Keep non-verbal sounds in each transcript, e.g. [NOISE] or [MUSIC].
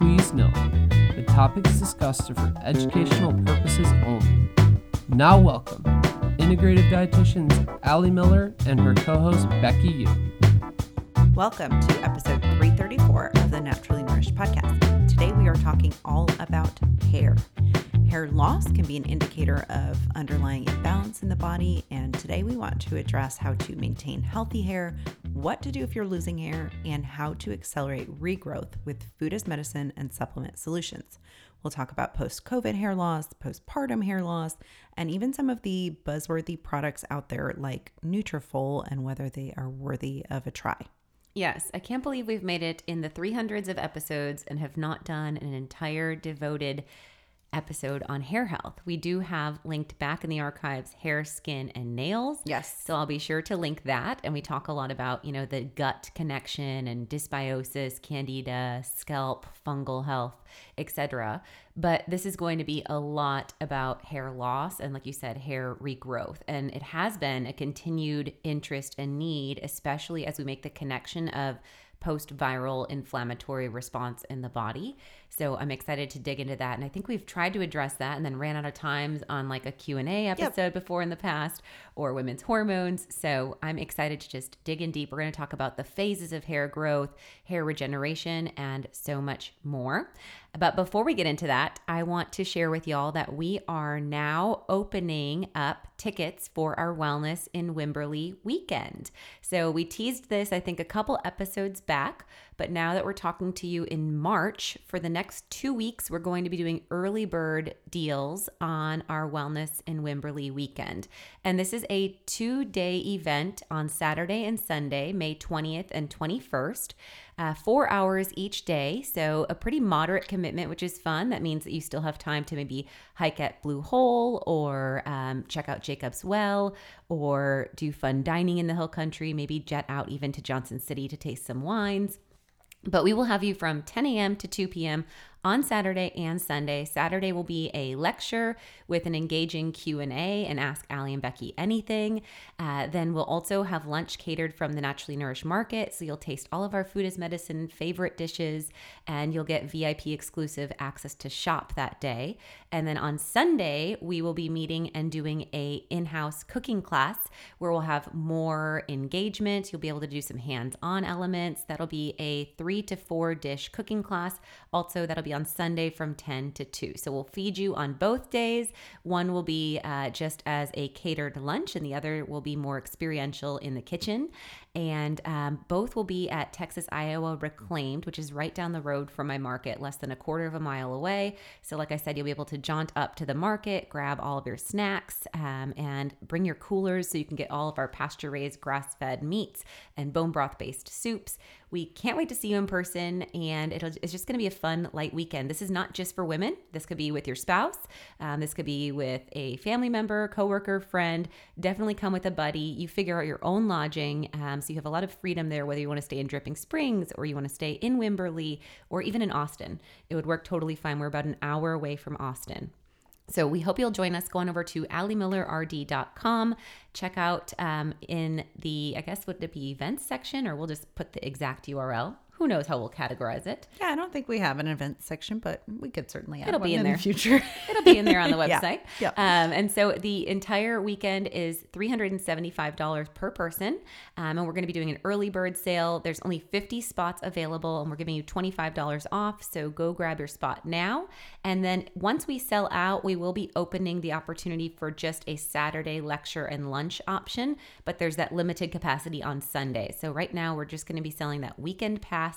Please note, the topics discussed are for educational purposes only. Now, welcome integrative dietitians Ali Miller and her co host Becky Yu. Welcome to episode 334 of the Naturally Nourished podcast. Today we are talking all about hair. Hair loss can be an indicator of underlying imbalance in the body, and today we want to address how to maintain healthy hair, what to do if you're losing hair, and how to accelerate regrowth with food as medicine and supplement solutions. We'll talk about post COVID hair loss, postpartum hair loss, and even some of the buzzworthy products out there like Nutrafol and whether they are worthy of a try. Yes, I can't believe we've made it in the 300s of episodes and have not done an entire devoted episode on hair health. We do have linked back in the archives hair, skin, and nails. Yes. So I'll be sure to link that. And we talk a lot about, you know, the gut connection and dysbiosis, candida, scalp, fungal health, etc. But this is going to be a lot about hair loss and, like you said, hair regrowth. And it has been a continued interest and need, especially as we make the connection of post viral inflammatory response in the body. So I'm excited to dig into that. And I think we've tried to address that and then ran out of times on like a Q&A episode yep. before in the past or women's hormones. So I'm excited to just dig in deep. We're going to talk about the phases of hair growth, hair regeneration, and so much more. But before we get into that, I want to share with y'all that we are now opening up tickets for our Wellness in Wimberley weekend. So we teased this, I think, a couple episodes back, but now that we're talking to you in March, for the next two weeks, we're going to be doing early bird deals on our Wellness in Wimberley weekend. And this is a two day event on Saturday and Sunday, May 20th and 21st uh, four hours each day. So, a pretty moderate commitment, which is fun. That means that you still have time to maybe hike at Blue Hole or um, check out Jacob's Well or do fun dining in the hill country, maybe jet out even to Johnson City to taste some wines. But we will have you from 10 a.m. to 2 p.m on Saturday and Sunday. Saturday will be a lecture with an engaging Q&A and ask Ali and Becky anything. Uh, then we'll also have lunch catered from the Naturally Nourished Market, so you'll taste all of our food as medicine favorite dishes and you'll get VIP exclusive access to shop that day. And then on Sunday, we will be meeting and doing a in-house cooking class where we'll have more engagement. You'll be able to do some hands-on elements. That'll be a 3 to 4 dish cooking class. Also, that'll be on Sunday from 10 to 2. So we'll feed you on both days. One will be uh, just as a catered lunch, and the other will be more experiential in the kitchen and um, both will be at Texas Iowa Reclaimed, which is right down the road from my market, less than a quarter of a mile away. So, like I said, you'll be able to jaunt up to the market, grab all of your snacks, um, and bring your coolers so you can get all of our pasture raised, grass fed meats and bone broth based soups. We can't wait to see you in person, and it's just going to be a fun, light weekend. This is not just for women. This could be with your spouse. Um, this could be with a family member, coworker, friend. Definitely come with a buddy. You figure out your own lodging. Um, so you have a lot of freedom there, whether you want to stay in Dripping Springs or you want to stay in Wimberley or even in Austin. It would work totally fine. We're about an hour away from Austin. So we hope you'll join us. Go on over to alimillerrd.com. Check out um, in the, I guess, would it be events section, or we'll just put the exact URL who knows how we'll categorize it? Yeah, I don't think we have an event section, but we could certainly add It'll be in, in there. the future. [LAUGHS] It'll be in there on the [LAUGHS] website. yeah. Yep. Um, and so the entire weekend is $375 per person. Um, and we're going to be doing an early bird sale. There's only 50 spots available, and we're giving you $25 off. So go grab your spot now. And then once we sell out, we will be opening the opportunity for just a Saturday lecture and lunch option. But there's that limited capacity on Sunday. So right now, we're just going to be selling that weekend pass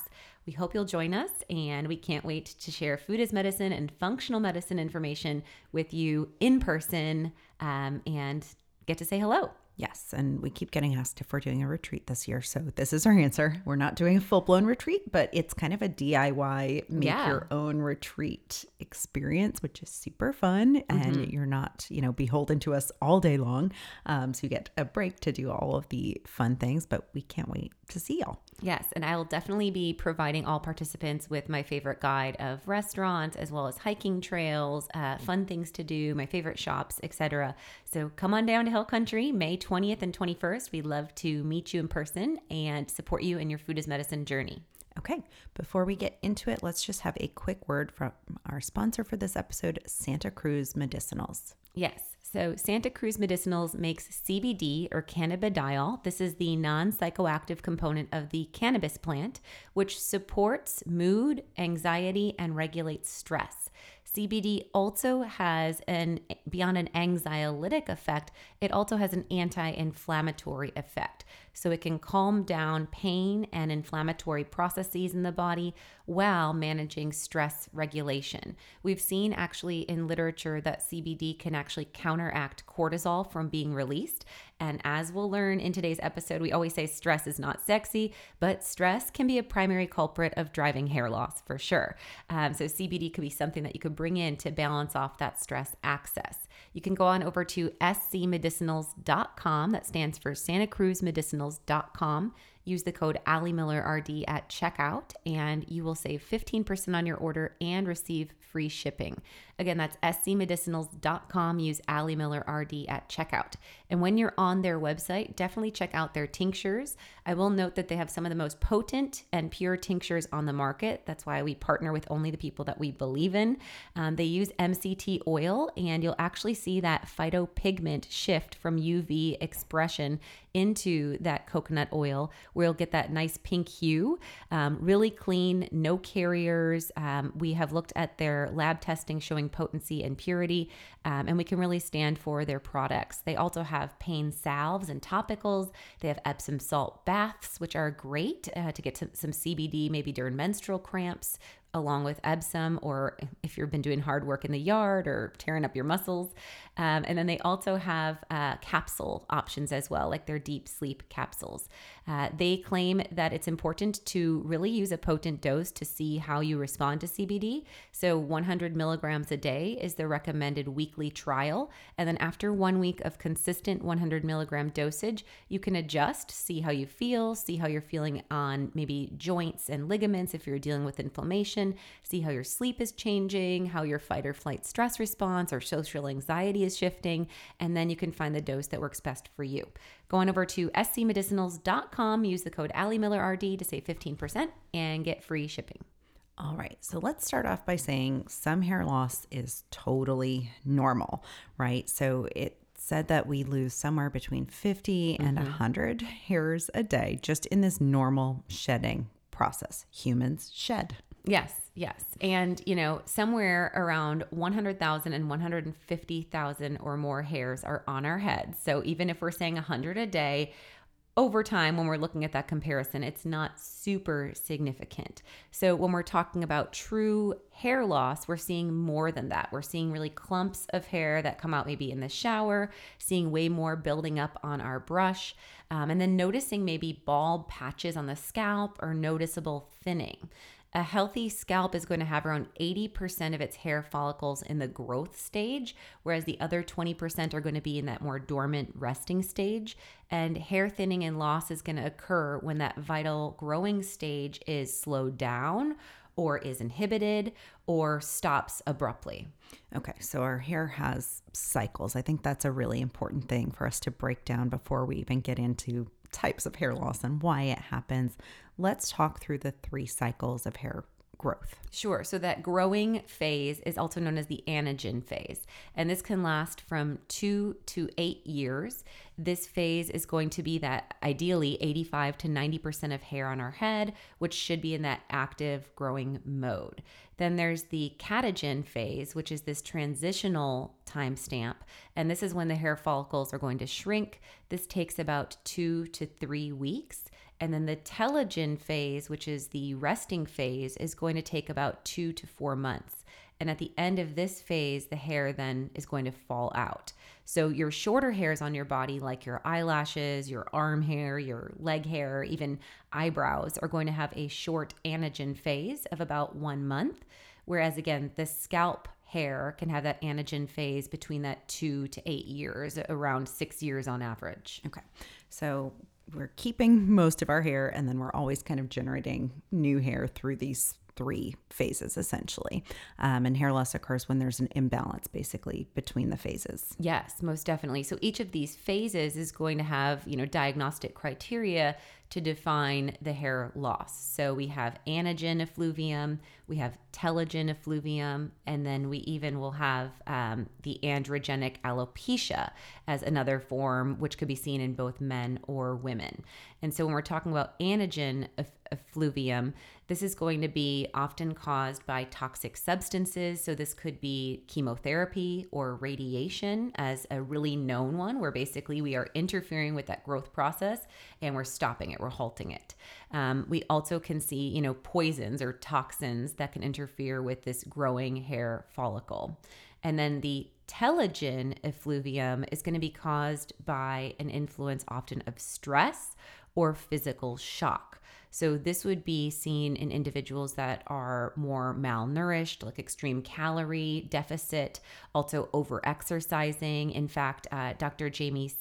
we hope you'll join us, and we can't wait to share food as medicine and functional medicine information with you in person um, and get to say hello. Yes, and we keep getting asked if we're doing a retreat this year. So this is our answer. We're not doing a full blown retreat, but it's kind of a DIY, make Yeah. your own retreat experience, which is super fun. And you're not, you know, beholden to us all day long. Um, so you get a break to do all of the fun things, but we can't wait to see y'all. Yes, and I will definitely be providing all participants with my favorite guide of restaurants as well as hiking trails, uh, fun things to do, my favorite shops, etc. So come on down to Hill Country, May 20th and 21st. We'd love to meet you in person and support you in your food as medicine journey. Okay, before we get into it, let's just have a quick word from our sponsor for this episode, Santa Cruz Medicinals. Yes. So Santa Cruz Medicinals makes CBD or cannabidiol. This is the non psychoactive component of the cannabis plant, which supports mood, anxiety, and regulates stress. CBD also has an beyond an anxiolytic effect, it also has an anti-inflammatory effect. So it can calm down pain and inflammatory processes in the body while managing stress regulation. We've seen actually in literature that CBD can actually counteract cortisol from being released. And as we'll learn in today's episode, we always say stress is not sexy, but stress can be a primary culprit of driving hair loss for sure. Um, so CBD could be something that you could bring in to balance off that stress access. You can go on over to scmedicinals.com. That stands for Santa Cruz Use the code Ali Miller RD at checkout, and you will save 15% on your order and receive free shipping. Again, that's scmedicinals.com. Use Ali Miller RD at checkout. And when you're on their website, definitely check out their tinctures. I will note that they have some of the most potent and pure tinctures on the market. That's why we partner with only the people that we believe in. Um, they use MCT oil, and you'll actually see that phytopigment shift from UV expression into that coconut oil, where you'll get that nice pink hue. Um, really clean, no carriers. Um, we have looked at their lab testing showing potency and purity, um, and we can really stand for their products. They also have pain salves and topicals. They have Epsom salt baths, which are great uh, to get some, CBD maybe during menstrual cramps along with Epsom, or if you've been doing hard work in the yard or tearing up your muscles. Um, and then they also have uh, capsule options as well, like their deep sleep capsules. Uh, they claim that it's important to really use a potent dose to see how you respond to CBD. So 100 milligrams a day is the recommended weekly trial. And then after one week of consistent 100 milligram dosage, you can adjust, see how you feel, see how you're feeling on maybe joints and ligaments if you're dealing with inflammation see how your sleep is changing, how your fight or flight stress response or social anxiety is shifting, and then you can find the dose that works best for you. Go on over to scmedicinals.com, use the code AliMillerRD to save 15% and get free shipping. All right, so let's start off by saying some hair loss is totally normal, right? So it said that we lose somewhere between 50 and mm-hmm. 100 hairs a day just in this normal shedding process. Humans shed. Yes, yes. And, you know, somewhere around 100,000 and 150,000 or more hairs are on our heads. So even if we're saying 100 a day, over time, when we're looking at that comparison, it's not super significant. So, when we're talking about true hair loss, we're seeing more than that. We're seeing really clumps of hair that come out maybe in the shower, seeing way more building up on our brush, um, and then noticing maybe bald patches on the scalp or noticeable thinning. A healthy scalp is going to have around 80% of its hair follicles in the growth stage, whereas the other 20% are going to be in that more dormant resting stage. And hair thinning and loss is going to occur when that vital growing stage is slowed down or is inhibited or stops abruptly. Okay, so our hair has cycles. I think that's a really important thing for us to break down before we even get into types of hair loss and why it happens. Let's talk through the three cycles of hair growth. Sure. So that growing phase is also known as the anagen phase. And this can last from two to eight years. This phase is going to be that ideally 85 to 90% of hair on our head, which should be in that active growing mode. Then there's the catagen phase, which is this transitional timestamp. And this is when the hair follicles are going to shrink. This takes about two to three weeks. And then the telogen phase, which is the resting phase, is going to take about two to four months. And at the end of this phase, the hair then is going to fall out. So, your shorter hairs on your body, like your eyelashes, your arm hair, your leg hair, even eyebrows, are going to have a short anagen phase of about one month. Whereas, again, the scalp hair can have that anagen phase between that two to eight years, around six years on average. Okay. So we're keeping most of our hair and then we're always kind of generating new hair through these three phases essentially. Um, and hair loss occurs when there's an imbalance basically between the phases. Yes, most definitely. So each of these phases is going to have, you know, diagnostic criteria to define the hair loss. So we have anagen effluvium, we have telogen effluvium, and then we even will have um, the androgenic alopecia as another form, which could be seen in both men or women. And so when we're talking about anagen effluvium, this is going to be often caused by toxic substances. So, this could be chemotherapy or radiation, as a really known one, where basically we are interfering with that growth process and we're stopping it, we're halting it. Um, we also can see, you know, poisons or toxins that can interfere with this growing hair follicle. And then the telogen effluvium is going to be caused by an influence often of stress or physical shock. So, this would be seen in individuals that are more malnourished, like extreme calorie deficit, also over exercising. In fact, uh, Dr. Jaime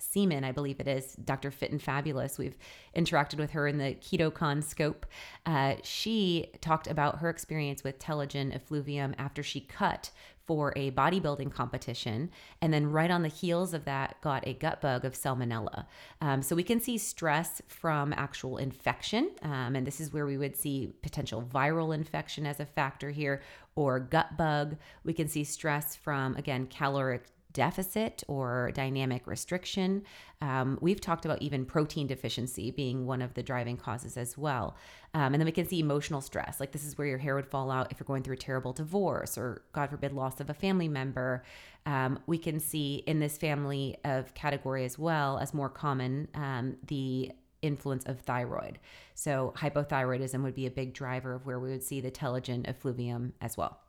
Seeman, I believe it is, Dr. Fit and Fabulous, we've interacted with her in the KetoCon scope. Uh, she talked about her experience with telogen effluvium after she cut for a bodybuilding competition. And then right on the heels of that, got a gut bug of salmonella. Um, so we can see stress from actual infection. Um, and this is where we would see potential viral infection as a factor here or gut bug. We can see stress from, again, caloric deficit or dynamic restriction. Um, we've talked about even protein deficiency being one of the driving causes as well. Um, and then we can see emotional stress. Like this is where your hair would fall out if you're going through a terrible divorce or, God forbid, loss of a family member. Um, we can see in this family of category as well as more common um, the influence of thyroid. So hypothyroidism would be a big driver of where we would see the telogen effluvium as well.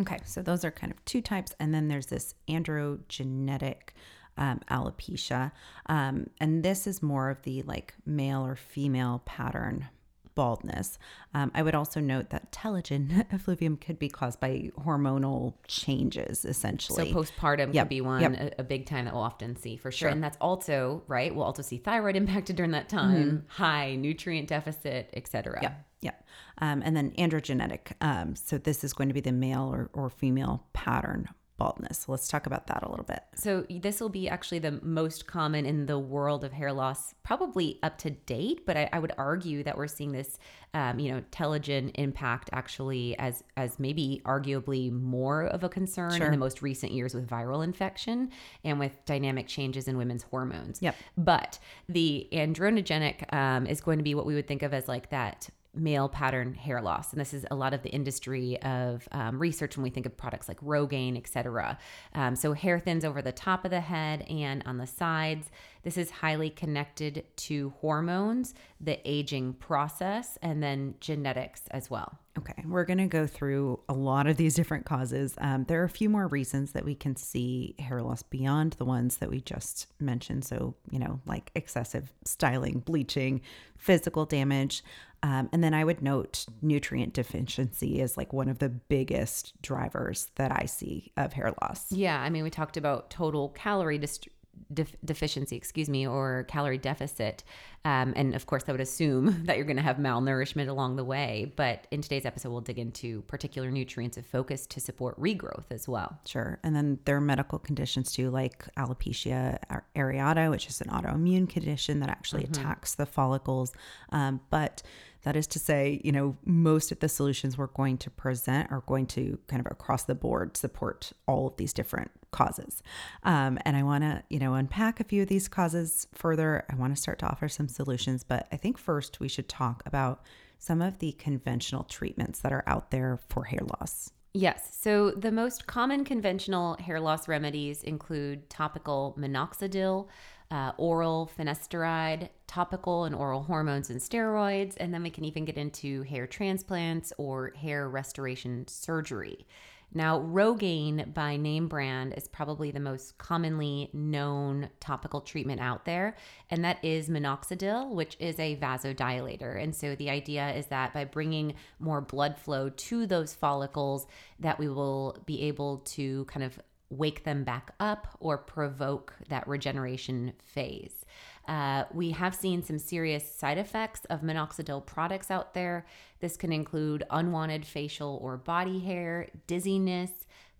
Okay, so those are kind of two types. And then there's this androgenetic um, alopecia. Um, and this is more of the like male or female pattern baldness. Um, I would also note that telogen [LAUGHS] effluvium could be caused by hormonal changes, essentially. So postpartum yep. could be one, yep. a, a, big time that we'll often see for sure. sure. And that's also, right, we'll also see thyroid impacted during that time, mm-hmm. high nutrient deficit, etc. Yeah. Yeah. Um, and then androgenetic. Um, so this is going to be the male or, or female pattern baldness. So let's talk about that a little bit. So this will be actually the most common in the world of hair loss, probably up to date. But I, I would argue that we're seeing this, um, you know, telogen impact actually as as maybe arguably more of a concern sure. in the most recent years with viral infection and with dynamic changes in women's hormones. Yep. But the androgenic um, is going to be what we would think of as like that male pattern hair loss. And this is a lot of the industry of um, research when we think of products like Rogaine, etc. Um, so hair thins over the top of the head and on the sides. This is highly connected to hormones, the aging process, and then genetics as well. Okay, we're going to go through a lot of these different causes. Um, there are a few more reasons that we can see hair loss beyond the ones that we just mentioned. So, you know, like excessive styling, bleaching, physical damage. Um, and then I would note nutrient deficiency is like one of the biggest drivers that I see of hair loss. Yeah. I mean, we talked about total calorie dist- def- deficiency, excuse me, or calorie deficit. Um, and of course, I would assume [LAUGHS] that you're going to have malnourishment along the way. But in today's episode, we'll dig into particular nutrients of focus to support regrowth as well. Sure. And then there are medical conditions too, like alopecia areata, which is an autoimmune condition that actually mm-hmm. attacks the follicles. Um, but that is to say, you know, most of the solutions we're going to present are going to kind of across the board support all of these different causes. Um, and I want to, you know, unpack a few of these causes further. I want to start to offer some solutions, but I think first we should talk about some of the conventional treatments that are out there for hair loss. Yes. So the most common conventional hair loss remedies include topical minoxidil, uh, oral finasteride, topical and oral hormones and steroids, and then we can even get into hair transplants or hair restoration surgery. Now, Rogaine by name brand is probably the most commonly known topical treatment out there, and that is minoxidil, which is a vasodilator. And so the idea is that by bringing more blood flow to those follicles, that we will be able to kind of wake them back up or provoke that regeneration phase. Uh, we have seen some serious side effects of minoxidil products out there. This can include unwanted facial or body hair, dizziness,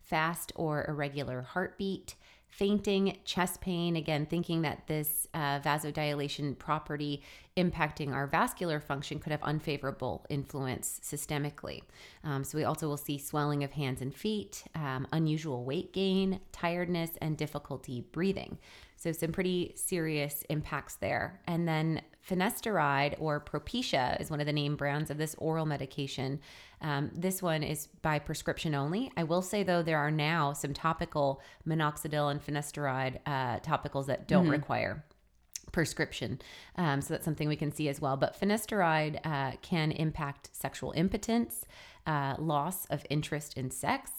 fast or irregular heartbeat, fainting, chest pain. Again, thinking that this uh, vasodilation property impacting our vascular function could have unfavorable influence systemically. Um, so, we also will see swelling of hands and feet, um, unusual weight gain, tiredness, and difficulty breathing. So, some pretty serious impacts there. And then finasteride or Propecia is one of the name brands of this oral medication. Um, this one is by prescription only. I will say, though, there are now some topical minoxidil and finasteride uh, topicals that don't mm-hmm. require prescription. Um, so that's something we can see as well. But finasteride uh, can impact sexual impotence, uh, loss of interest in sex,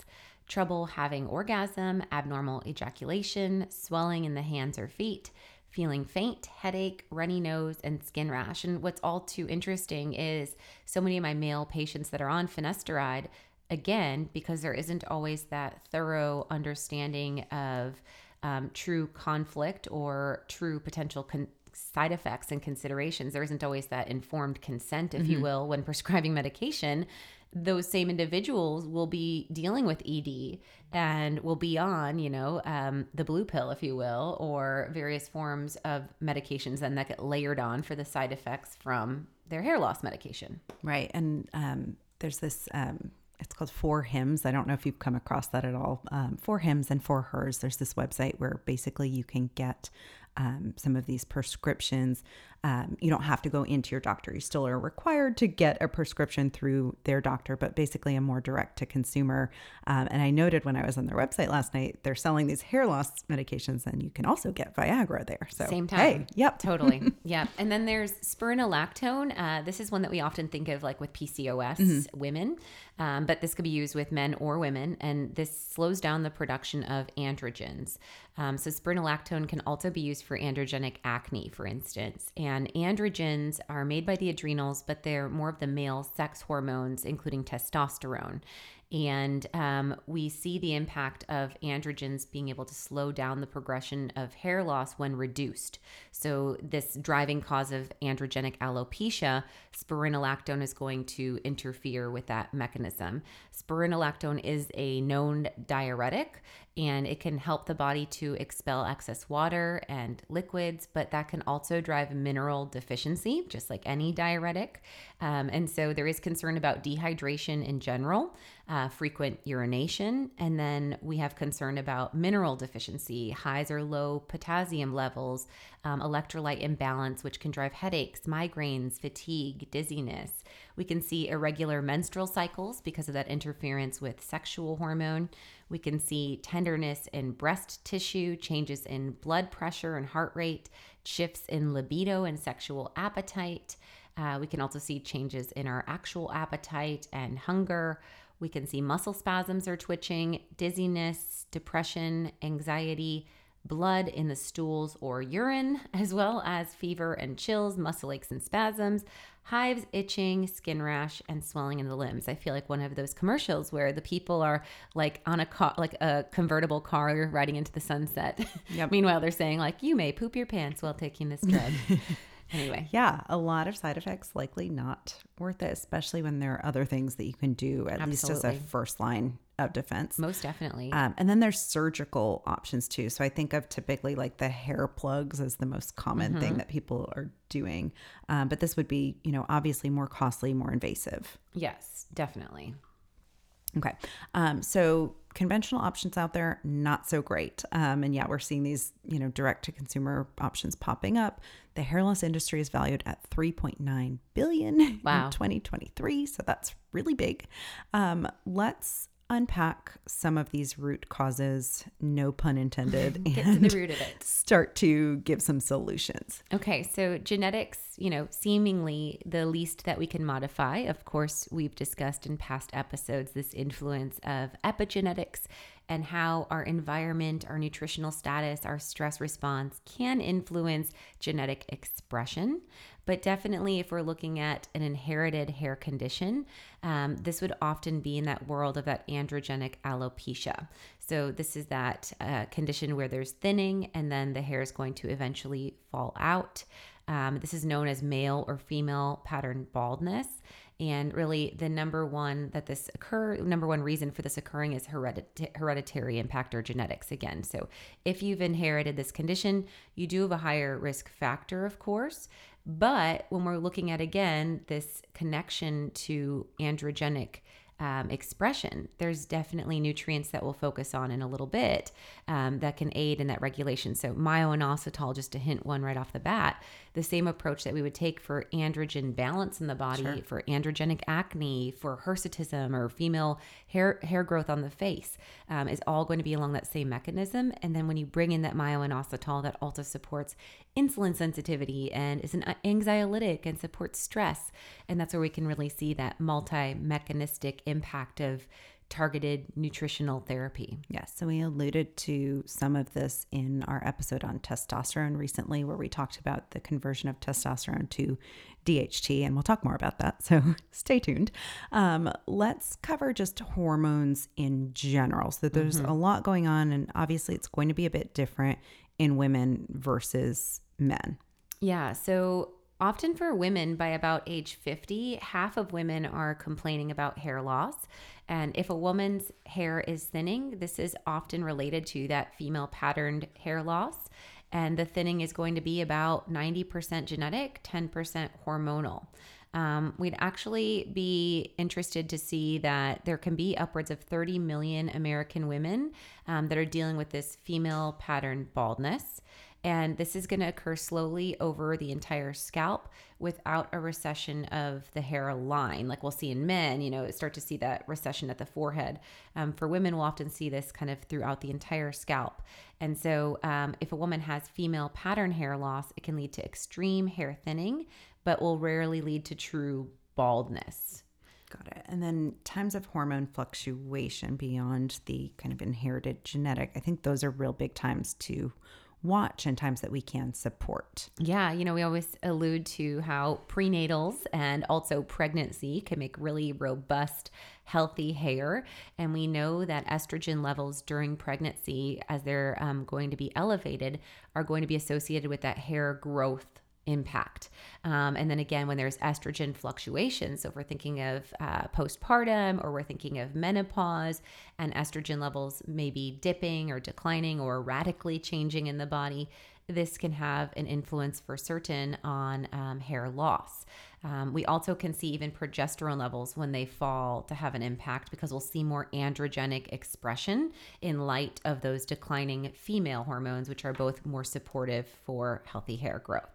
trouble having orgasm, abnormal ejaculation, swelling in the hands or feet, feeling faint, headache, runny nose, and skin rash. And what's all too interesting is so many of my male patients that are on finasteride, again, because there isn't always that thorough understanding of um, true conflict or true potential con- side effects and considerations. There isn't always that informed consent, if mm-hmm. you will, when [LAUGHS] prescribing medication those same individuals will be dealing with ED and will be on, you know, um, the blue pill, if you will, or various forms of medications then that get layered on for the side effects from their hair loss medication. Right. And um, there's this. Um, it's called For Hims. I don't know if you've come across that at all. Um, for Hims and For Hers, there's this website where basically you can get um, some of these prescriptions. Um, you don't have to go into your doctor. You still are required to get a prescription through their doctor, but basically a more direct to consumer. Um, and I noted when I was on their website last night, they're selling these hair loss medications, and you can also get Viagra there. So same time. Hey, yep, [LAUGHS] totally, [LAUGHS] yep. And then there's spironolactone. Uh, this is one that we often think of like with PCOS mm-hmm. women, um, but this could be used with men or women, and this slows down the production of androgens. Um, so spironolactone can also be used for androgenic acne, for instance. And androgens are made by the adrenals, but they're more of the male sex hormones, including testosterone. And um, we see the impact of androgens being able to slow down the progression of hair loss when reduced. So, this driving cause of androgenic alopecia, spironolactone is going to interfere with that mechanism. Spironolactone is a known diuretic and it can help the body to expel excess water and liquids, but that can also drive mineral deficiency, just like any diuretic. Um, and so there is concern about dehydration in general, uh, frequent urination, and then we have concern about mineral deficiency, highs or low potassium levels, um, electrolyte imbalance, which can drive headaches, migraines, fatigue, dizziness. We can see irregular menstrual cycles because of that interference with sexual hormone. We can see tenderness in breast tissue, changes in blood pressure and heart rate, shifts in libido and sexual appetite. Uh, we can also see changes in our actual appetite and hunger. We can see muscle spasms or twitching, dizziness, depression, anxiety, blood in the stools or urine, [LAUGHS] as well as fever and chills, muscle aches and spasms, hives, itching, skin rash, and swelling in the limbs. I feel like one of those commercials where the people are like on a car, like a convertible car riding into the sunset. [LAUGHS] Yep. Meanwhile, they're saying like, "You may poop your pants while taking this drug." [LAUGHS] anyway, yeah, a lot of side effects likely not worth it, especially when there are other things that you can do at Absolutely. least as a first line of defense. Most definitely. Um, and then there's surgical options too. So I think of typically like the hair plugs as the most common mm-hmm. thing that people are doing. Um, but this would be, you know, obviously more costly, more invasive. Yes, definitely. Okay. Um, so conventional options out there, not so great. Um, and yeah, we're seeing these, you know, direct to consumer options popping up. The hair loss industry is valued at 3.9 billion wow. in 2023. So that's really big. Um, let's unpack some of these root causes, no pun intended, [LAUGHS] Get to the root of it. start to give some solutions. Okay, so genetics, you know, seemingly the least that we can modify. Of course, we've discussed in past episodes this influence of epigenetics and how our environment, our nutritional status, our stress response can influence genetic expression. But definitely, if we're looking at an inherited hair condition, um, this would often be in that world of that androgenic alopecia. So, this is that uh, condition where there's thinning and then the hair is going to eventually fall out. Um, this is known as male or female pattern baldness. And really, the number one that this occur, number one reason for this occurring is heredit- hereditary impact or genetics again. So, if you've inherited this condition, you do have a higher risk factor, of course. But when we're looking at again this connection to androgenic um, expression, there's definitely nutrients that we'll focus on in a little bit um, that can aid in that regulation. So, myo-inositol, just to hint one right off the bat, the same approach that we would take for androgen balance in the body, Sure. for androgenic acne, for hirsutism, or female hair hair growth on the face, um, is all going to be along that same mechanism. And then when you bring in that myo-inositol, that also supports insulin sensitivity and is an anxiolytic and supports stress. And that's where we can really see that multi mechanistic impact of targeted nutritional therapy. Yes, so we alluded to some of this in our episode on testosterone recently, where we talked about the conversion of testosterone to DHT, and we'll talk more about that. So [LAUGHS] stay tuned. Um, let's cover just hormones in general. So there's a lot going on, and obviously it's going to be a bit different in women versus men. Yeah. So often for women, by about age 50, half of women are complaining about hair loss. And if a woman's hair is thinning, this is often related to that female patterned hair loss. And the thinning is going to be about 90% genetic, 10% hormonal. Um, we'd actually be interested to see that there can be upwards of 30 million American women um, that are dealing with this female pattern baldness. And this is going to occur slowly over the entire scalp without a recession of the hairline. Like we'll see in men, you know, start to see that recession at the forehead. Um, for women, we'll often see this kind of throughout the entire scalp. And so, um, if a woman has female pattern hair loss, it can lead to extreme hair thinning, but will rarely lead to true baldness. Got it. And then times of hormone fluctuation beyond the kind of inherited genetic, I think those are real big times to watch and times that we can support. Yeah, you know, we always allude to how prenatals and also pregnancy can make really robust, healthy hair. And we know that estrogen levels during pregnancy, as they're um, going to be elevated, are going to be associated with that hair growth impact. Um, and then again, when there's estrogen fluctuations, so if we're thinking of uh, postpartum or we're thinking of menopause and estrogen levels maybe dipping or declining or radically changing in the body, this can have an influence for certain on um, hair loss. Um, we also can see even progesterone levels when they fall to have an impact because we'll see more androgenic expression in light of those declining female hormones, which are both more supportive for healthy hair growth.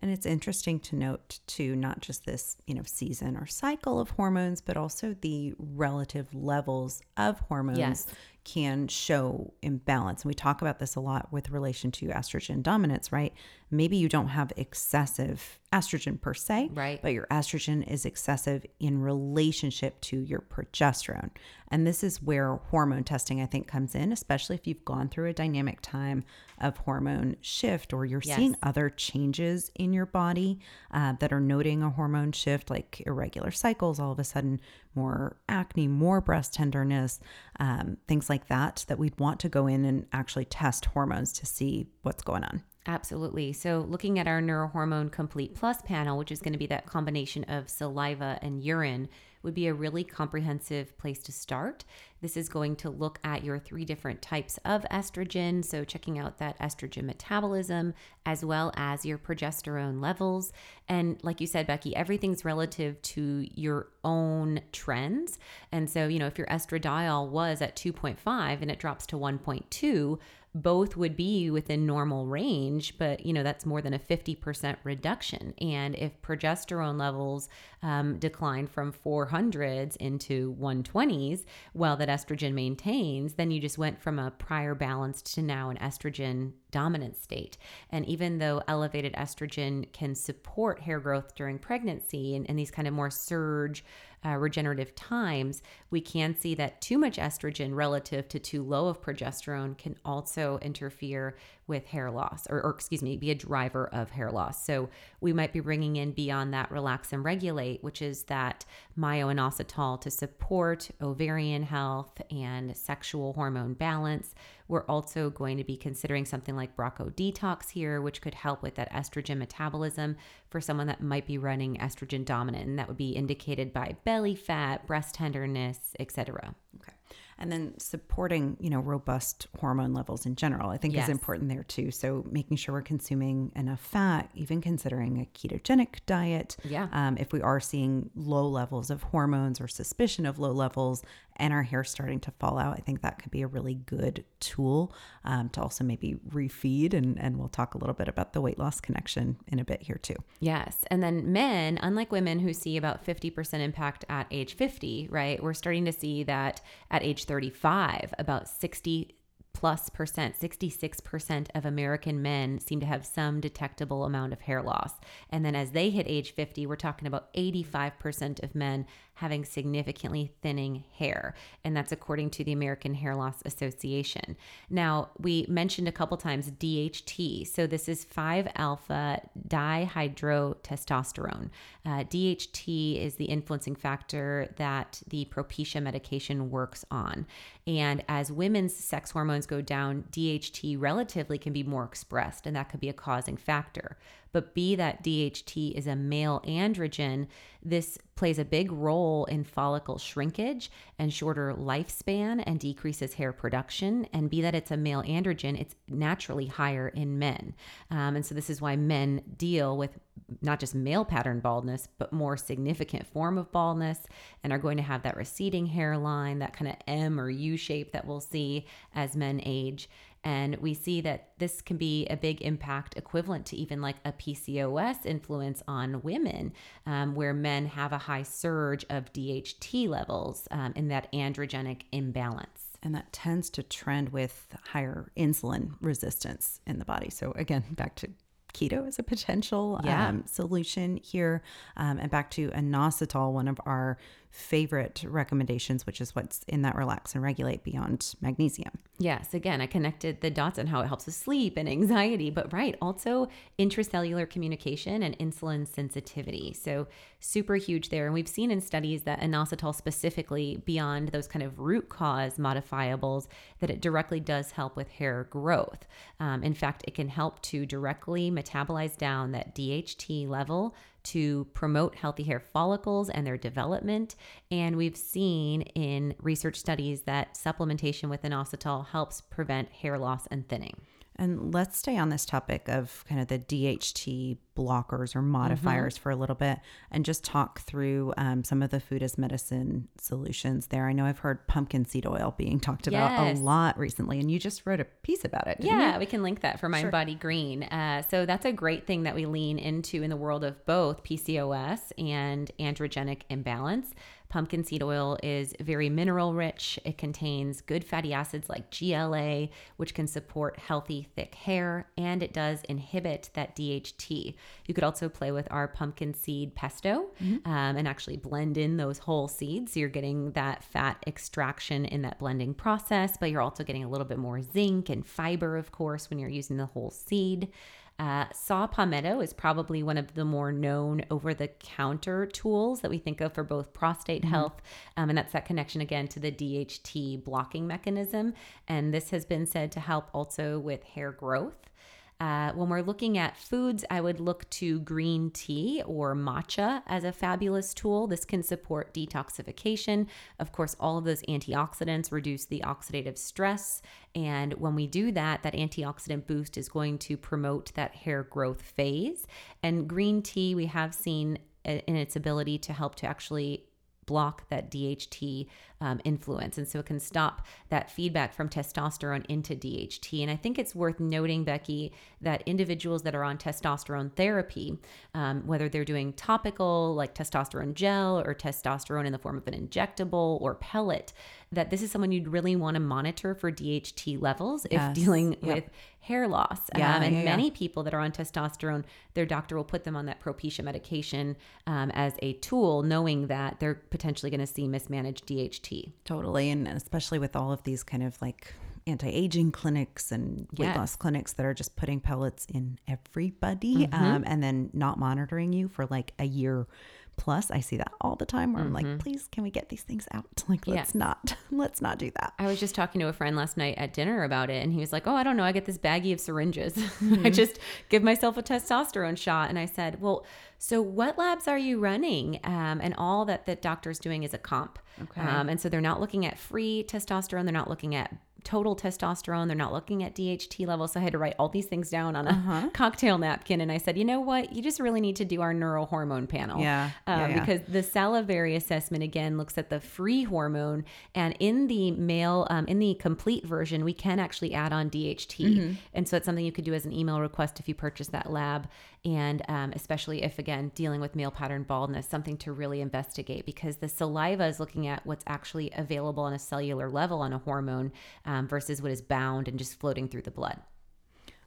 And it's interesting to note too, not just this, you know, season or cycle of hormones, but also the relative levels of hormones Yes. Can show imbalance. And we talk about this a lot with relation to estrogen dominance, right? Maybe you don't have excessive estrogen per se, Right. But your estrogen is excessive in relationship to your progesterone. And this is where hormone testing, I think, comes in, especially if you've gone through a dynamic time of hormone shift or you're seeing other changes in your body uh, that are noting a hormone shift, like irregular cycles, all of a sudden more acne, more breast tenderness, um, things like that, that we'd want to go in and actually test hormones to see what's going on. Absolutely. So, looking at our Neurohormone Complete Plus panel, which is going to be that combination of saliva and urine, would be a really comprehensive place to start. This is going to look at your three different types of estrogen. So, checking out that estrogen metabolism as well as your progesterone levels. And, like you said, Becky, everything's relative to your own trends. And so, you know, if your estradiol was at 2.5 and it drops to 1.2, both would be within normal range, but you know that's more than a 50% reduction. And if progesterone levels um, decline from 400s into 120s, well, that estrogen maintains, then you just went from a prior balanced to now an estrogen dominant state. And even though elevated estrogen can support hair growth during pregnancy and, and these kind of more surge uh, regenerative times, we can see that too much estrogen relative to too low of progesterone can also interfere with hair loss, or, or, excuse me, be a driver of hair loss. So we might be bringing in beyond that relax and regulate, which is that myo-inositol to support ovarian health and sexual hormone balance. We're also going to be considering something like Brocco Detox here, which could help with that estrogen metabolism for someone that might be running estrogen dominant, and that would be indicated by belly fat, breast tenderness, etc. Okay and then supporting you know robust hormone levels in general i think yes. is important there too. So making sure we're consuming enough fat even considering a ketogenic diet. Yeah. Um, if we are seeing low levels of hormones or suspicion of low levels and our hair starting to fall out i think that could be a really good tool um, to also maybe refeed and, and we'll talk a little bit about the weight loss connection in a bit here too yes and then men unlike women who see about 50% impact at age 50 right we're starting to see that at age 35, about 60 plus percent, 66% of American men seem to have some detectable amount of hair loss. And then as they hit age 50, we're talking about 85% of men having significantly thinning hair. And that's according to the American Hair Loss Association. Now, we mentioned a couple times DHT. So this is 5 alpha dihydrotestosterone. Uh, DHT is the influencing factor that the Propecia medication works on. And as women's sex hormones go down, DHT relatively can be more expressed, and that could be a causing factor but B, that DHT is a male androgen, this plays a big role in follicle shrinkage and shorter lifespan and decreases hair production. And B, that it's a male androgen, it's naturally higher in men. Um, and so this is why men deal with not just male pattern baldness, but more significant form of baldness and are going to have that receding hairline, that kind of M or U shape that we'll see as men age. And we see that this can be a big impact equivalent to even like a PCOS influence on women, um, where men have a high surge of DHT levels um, in that androgenic imbalance. And that tends to trend with higher insulin resistance in the body. So, again, [LAUGHS] back to keto as a potential yeah. um, solution here. Um, and back to inositol, one of our favorite recommendations, which is what's in that relax and regulate beyond magnesium. Yes, again, I connected the dots on how it helps with sleep and anxiety, but right, also intracellular communication and insulin sensitivity. So, super huge there. And we've seen in studies that inositol specifically, beyond those kind of root cause modifiables, that it directly does help with hair growth. Um, in fact, it can help to directly metabolize down that DHT level to promote healthy hair follicles and their development. And we've seen in research studies that supplementation with inositol helps prevent hair loss and thinning. And let's stay on this topic of kind of the DHT blockers or modifiers mm-hmm. for a little bit and just talk through um, some of the food as medicine solutions there. I know I've heard pumpkin seed oil being [LAUGHS] talked about yes. a lot recently, and you just wrote a piece about it. yeah, you? we can link that for Mind sure. Body Green. Uh, so that's a great thing that we lean into in the world of both PCOS and androgenic imbalance. Pumpkin seed oil is very mineral rich. It contains good fatty acids like GLA, which can support healthy, thick hair, and it does inhibit that DHT. You could also play with our pumpkin seed pesto mm-hmm. um, and actually blend in those whole seeds. So you're getting that fat extraction in that blending process, but you're also getting a little bit more zinc and fiber, of course, when you're using the whole seed. Uh, saw palmetto is probably one of the more known over the counter tools that we think of for both prostate mm-hmm. health. Um, and that's that connection again to the DHT blocking mechanism. And this has been said to help also with hair growth. Uh, when we're looking at foods, I would look to green tea or matcha as a fabulous tool. This can support detoxification. Of course, all of those antioxidants reduce the oxidative stress. And when we do that, that antioxidant boost is going to promote that hair growth phase. And green tea, we have seen uh, in its ability to help to actually block that DHT um, influence. And so it can stop that feedback from testosterone into DHT. And I think it's worth noting, Becky, that individuals that are on testosterone therapy, um, whether they're doing topical like testosterone gel or testosterone in the form of an injectable or pellet, that this is someone you'd really want to monitor for DHT levels Yes. if dealing Yep. with hair loss. Yeah, um, and yeah, yeah. many people that are on testosterone, their doctor will put them on that Propecia medication um, as a tool, knowing that they're potentially going to see mismanaged DHT. Totally. And especially with all of these kind of like anti aging clinics and weight Yes. loss clinics that are just putting pellets in everybody um, and then not monitoring you for like a year plus. I see that all the time where I'm like, please, can we get these things out? [LAUGHS] Like, let's Yes. not, [LAUGHS] let's not do that. I was just talking to a friend last night at dinner about it, and he was like, "Oh, I don't know. I get this baggie of syringes. [LAUGHS] Mm-hmm. I just give myself a testosterone shot." And I said, "Well, so what labs are you running?" Um, and all that the doctor's doing is a comp. Okay. Um, and so they're not looking at free testosterone. They're not looking at total testosterone. They're not looking at DHT levels. So I had to write all these things down on a Uh-huh. [LAUGHS] cocktail napkin. And I said, you know what? You just really need to do our neurohormone panel. Yeah, yeah, Um, yeah. Because the salivary assessment again looks at the free hormone, and in the male, um, in the complete version, we can actually add on DHT, Mm-hmm. and so it's something you could do as an email request if you purchase that lab, and um, especially if again dealing with male pattern baldness, something to really investigate because the saliva is looking at what's actually available on a cellular level on a hormone um, versus what is bound and just floating through the blood.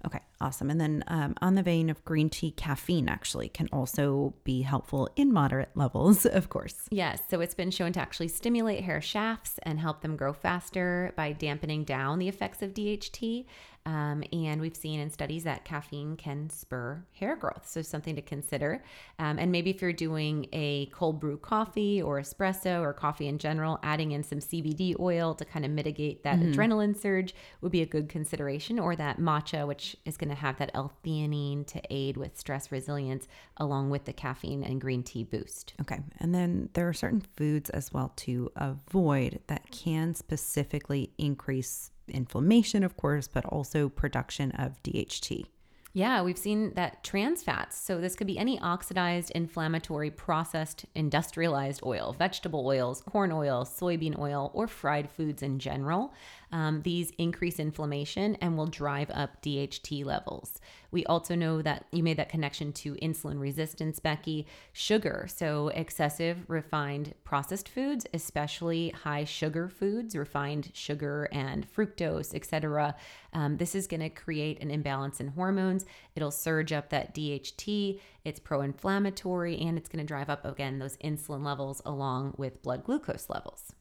Okay, awesome. And then um, on the vein of green tea, caffeine actually can also be helpful in moderate levels, [LAUGHS] of course. Yes, so it's been shown to actually stimulate hair shafts and help them grow faster by dampening down the effects of DHT. Um, and we've seen in studies that caffeine can spur hair growth. So, something to consider. Um, and maybe if you're doing a cold brew coffee or espresso or coffee in general, adding in some CBD oil to kind of mitigate that adrenaline surge would be a good consideration. Or that matcha, which is going to have that L theanine to aid with stress resilience, along with the caffeine and green tea boost. Okay. And then there are certain foods as well to avoid that can specifically increase inflammation, of course, but also production of DHT. Yeah, we've seen that trans fats. So this could be any oxidized, inflammatory, processed, industrialized oil, vegetable oils, corn oil, soybean oil, or fried foods in general. Um, these increase inflammation and will drive up DHT levels. We also know that you made that connection to insulin resistance, Becky. Sugar, so excessive refined processed foods, especially high sugar foods, refined sugar and fructose, etc. Um, this is going to create an imbalance in hormones. It'll surge up that DHT. It's pro-inflammatory, and it's going to drive up again those insulin levels along with blood glucose levels.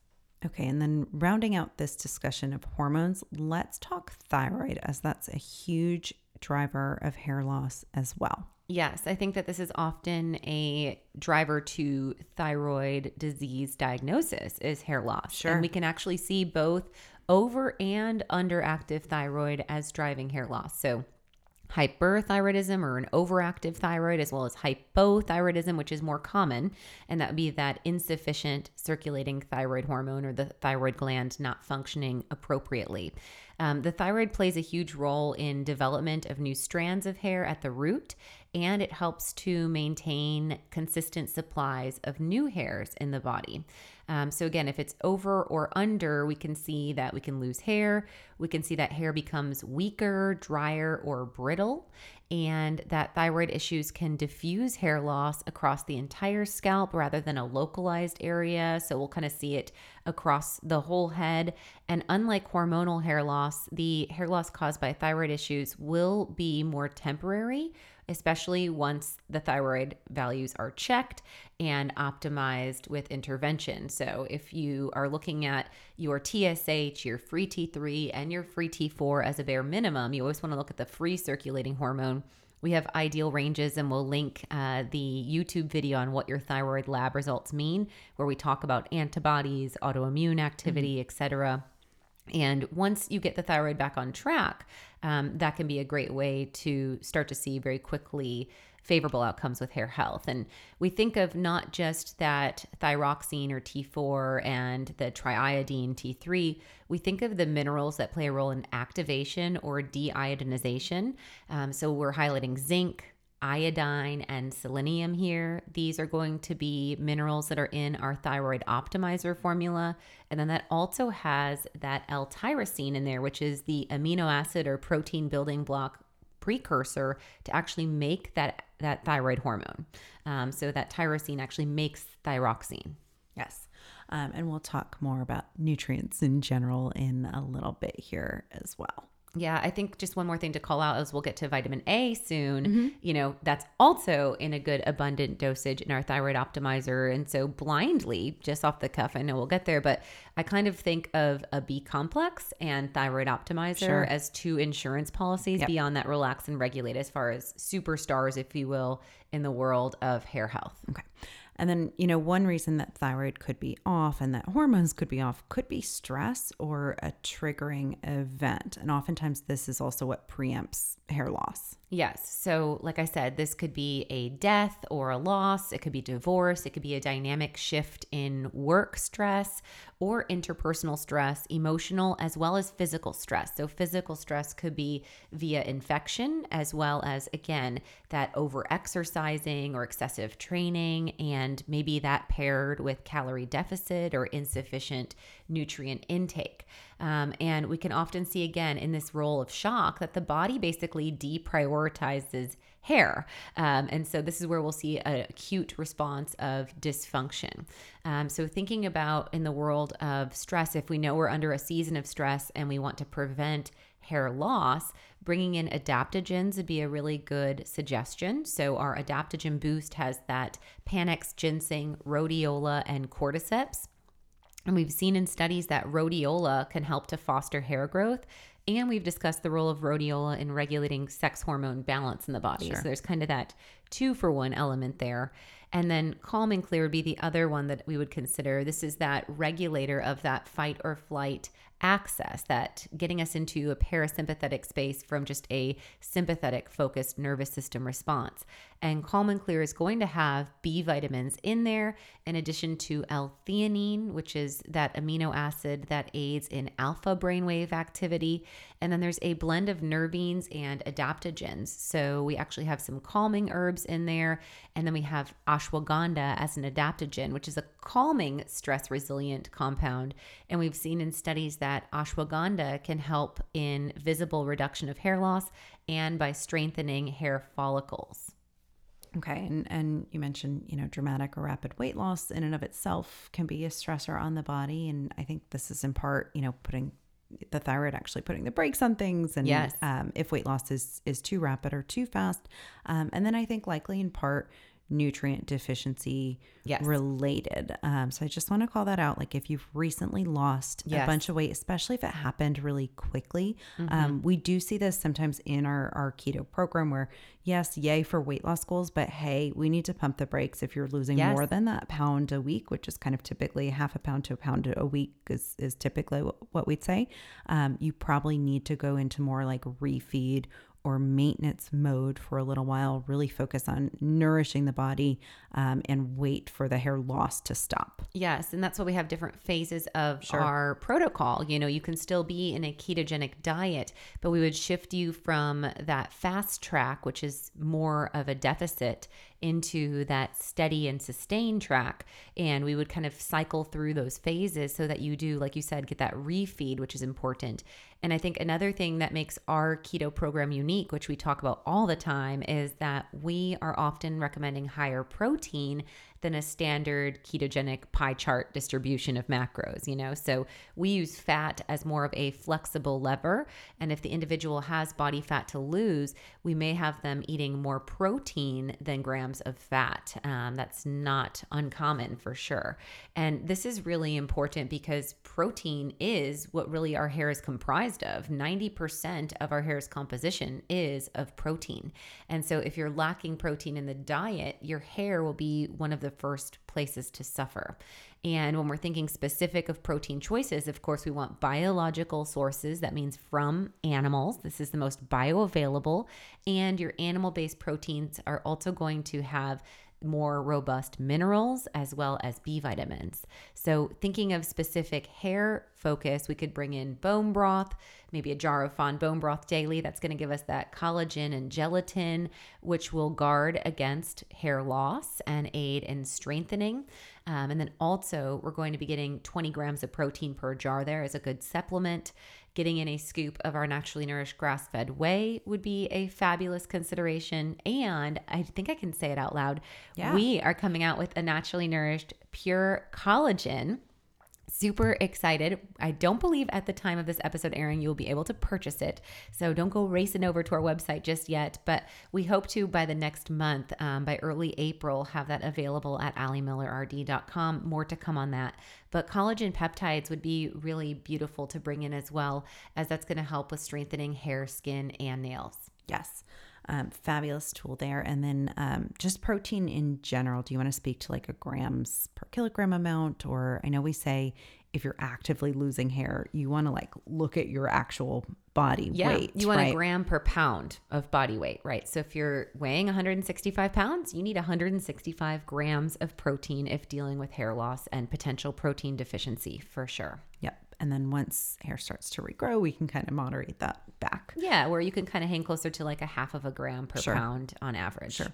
Okay, and then rounding out this discussion of hormones, let's talk thyroid, as that's a huge driver of hair loss as well. Yes, I think that this is often a driver to thyroid disease diagnosis is hair loss. Sure. And we can actually see both over and underactive thyroid as driving hair loss. So hyperthyroidism or an overactive thyroid as well as hypothyroidism which is more common and that would be that insufficient circulating thyroid hormone or the thyroid gland not functioning appropriately. Um, the thyroid plays a huge role in development of new strands of hair at the root and it helps to maintain consistent supplies of new hairs in the body um, so again, if it's over or under, we can see that we can lose hair. We can see that hair becomes weaker, drier, or brittle, and that thyroid issues can diffuse hair loss across the entire scalp rather than a localized area. So we'll kind of see it across the whole head. And unlike hormonal hair loss, the hair loss caused by thyroid issues will be more temporary especially once the thyroid values are checked and optimized with intervention. So, if you are looking at your TSH, your free T3, and your free T4 as a bare minimum, you always want to look at the free circulating hormone. We have ideal ranges, and we'll link uh, the YouTube video on what your thyroid lab results mean, where we talk about antibodies, autoimmune activity, etc. And once you get the thyroid back on track, um, that can be a great way to start to see very quickly favorable outcomes with hair health. And we think of not just that thyroxine or T4 and the triiodine T3, we think of the minerals that play a role in activation or deiodinization. Um, so we're highlighting zinc, iodine and selenium here. These are going to be minerals that are in our thyroid optimizer formula. And then that also has that L tyrosine in there, which is the amino acid or protein building block precursor to actually make that, that thyroid hormone. Um, so that tyrosine actually makes thyroxine. Yes. Um, and we'll talk more about nutrients in general in a little bit here as well yeah, I think just one more thing to call out as we'll get to vitamin A soon. Mm-hmm. You know, that's also in a good abundant dosage in our thyroid optimizer. And so, blindly, just off the cuff, I know we'll get there, but I kind of think of a B complex and thyroid optimizer sure. as two insurance policies yep. beyond that relax and regulate as far as superstars, if you will, in the world of hair health. Okay. And then, you know, one reason that thyroid could be off and that hormones could be off could be stress or a triggering event. And oftentimes, this is also what preempts hair loss. Yes. So, like I said, this could be a death or a loss. It could be divorce. It could be a dynamic shift in work stress or interpersonal stress, emotional as well as physical stress. So, physical stress could be via infection, as well as, again, that over exercising or excessive training, and maybe that paired with calorie deficit or insufficient nutrient intake. Um, and we can often see again in this role of shock that the body basically deprioritizes hair. Um, and so this is where we'll see an acute response of dysfunction. Um, so thinking about in the world of stress, if we know we're under a season of stress and we want to prevent hair loss, bringing in adaptogens would be a really good suggestion. So, our adaptogen boost has that Panax ginseng, rhodiola, and cordyceps. And we've seen in studies that rhodiola can help to foster hair growth. And we've discussed the role of rhodiola in regulating sex hormone balance in the body. Sure. So there's kind of that two for one element there. And then calm and clear would be the other one that we would consider. This is that regulator of that fight or flight access, that getting us into a parasympathetic space from just a sympathetic focused nervous system response. And Calm and Clear is going to have B vitamins in there, in addition to L theanine, which is that amino acid that aids in alpha brainwave activity. And then there's a blend of nervines and adaptogens. So we actually have some calming herbs in there. And then we have ashwagandha as an adaptogen, which is a calming stress resilient compound. And we've seen in studies that ashwagandha can help in visible reduction of hair loss and by strengthening hair follicles. Okay, and and you mentioned you know dramatic or rapid weight loss in and of itself can be a stressor on the body, and I think this is in part you know putting the thyroid actually putting the brakes on things, and yes. um, if weight loss is is too rapid or too fast, um, and then I think likely in part nutrient deficiency yes. related. Um, so I just want to call that out. Like if you've recently lost yes. a bunch of weight, especially if it happened really quickly, mm-hmm. um, we do see this sometimes in our, our keto program where, yes, yay for weight loss goals, but hey, we need to pump the brakes if you're losing yes. more than that pound a week, which is kind of typically half a pound to a pound a week is, is typically what we'd say. Um, you probably need to go into more like refeed or maintenance mode for a little while, really focus on nourishing the body um, and wait for the hair loss to stop. Yes. And that's why we have different phases of sure. our protocol. You know, you can still be in a ketogenic diet, but we would shift you from that fast track, which is more of a deficit, into that steady and sustained track. And we would kind of cycle through those phases so that you do, like you said, get that refeed, which is important. And I think another thing that makes our keto program unique, which we talk about all the time, is that we are often recommending higher protein than a standard ketogenic pie chart distribution of macros, you know? So we use fat as more of a flexible lever. And if the individual has body fat to lose, we may have them eating more protein than grams of fat. Um, that's not uncommon for sure. And this is really important because protein is what really our hair is comprised of. 90% of our hair's composition is of protein. And so if you're lacking protein in the diet, your hair will be one of the first places to suffer. And when we're thinking specific of protein choices, of course, we want biological sources. That means from animals. This is the most bioavailable. And your animal based proteins are also going to have more robust minerals as well as B vitamins. So, thinking of specific hair focus, we could bring in bone broth, maybe a jar of fond bone broth daily. That's going to give us that collagen and gelatin, which will guard against hair loss and aid in strengthening. Um, and then also, we're going to be getting 20 grams of protein per jar there as a good supplement. Getting in a scoop of our naturally nourished grass fed whey would be a fabulous consideration. And I think I can say it out loud. Yeah. We are coming out with a naturally nourished pure collagen super excited. I don't believe at the time of this episode airing you'll be able to purchase it. So don't go racing over to our website just yet. But we hope to by the next month, um, by early April, have that available at alimillerrd.com. More to come on that. But collagen peptides would be really beautiful to bring in as well, as that's going to help with strengthening hair, skin, and nails. Yes. Um, fabulous tool there. And then um, just protein in general. Do you want to speak to like a grams per kilogram amount? Or I know we say if you're actively losing hair, you want to like look at your actual body Yeah, weight. you want right? a gram per pound of body weight, right? So if you're weighing 165 pounds, you need 165 grams of protein if dealing with hair loss and potential protein deficiency for sure. Yep. And then once hair starts to regrow, we can kind of moderate that back. Yeah, where you can kind of hang closer to like a half of a gram per Sure. pound on average. Sure.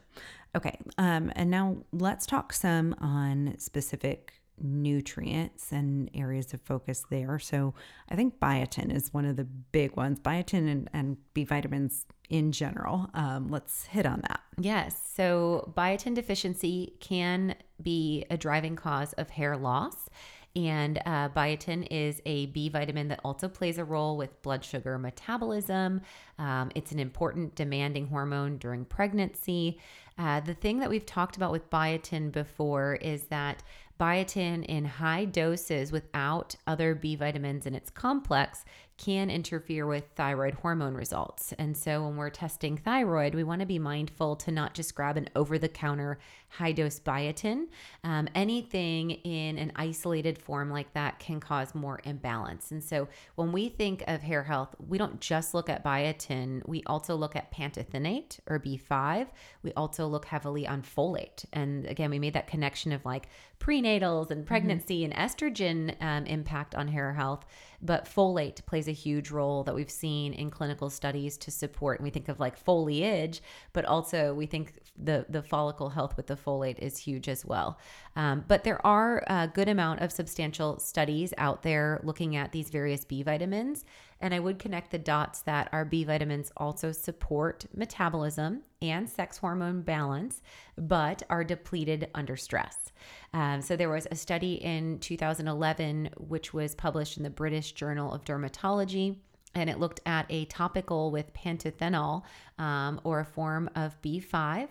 Okay. Um, and now let's talk some on specific nutrients and areas of focus there. So I think biotin is one of the big ones. Biotin and, and B vitamins in general. Um, let's hit on that. Yes. So biotin deficiency can be a driving cause of hair loss. And uh, biotin is a B vitamin that also plays a role with blood sugar metabolism. Um, it's an important demanding hormone during pregnancy. Uh, the thing that we've talked about with biotin before is that biotin in high doses without other B vitamins in its complex can interfere with thyroid hormone results. And so when we're testing thyroid, we want to be mindful to not just grab an over the counter high dose biotin. Um, anything in an isolated form like that can cause more imbalance. And so when we think of hair health, we don't just look at biotin, we also look at pantothenate or B5. We also look heavily on folate. And again, we made that connection of like prenatals and pregnancy and estrogen um, impact on hair health. But folate plays a huge role that we've seen in clinical studies to support. And we think of like foliage, but also we think the the follicle health with the folate is huge as well. Um, but there are a good amount of substantial studies out there looking at these various B vitamins. And I would connect the dots that our B vitamins also support metabolism and sex hormone balance, but are depleted under stress. Um, so there was a study in 2011, which was published in the British Journal of Dermatology. And it looked at a topical with pantothenol um, or a form of B5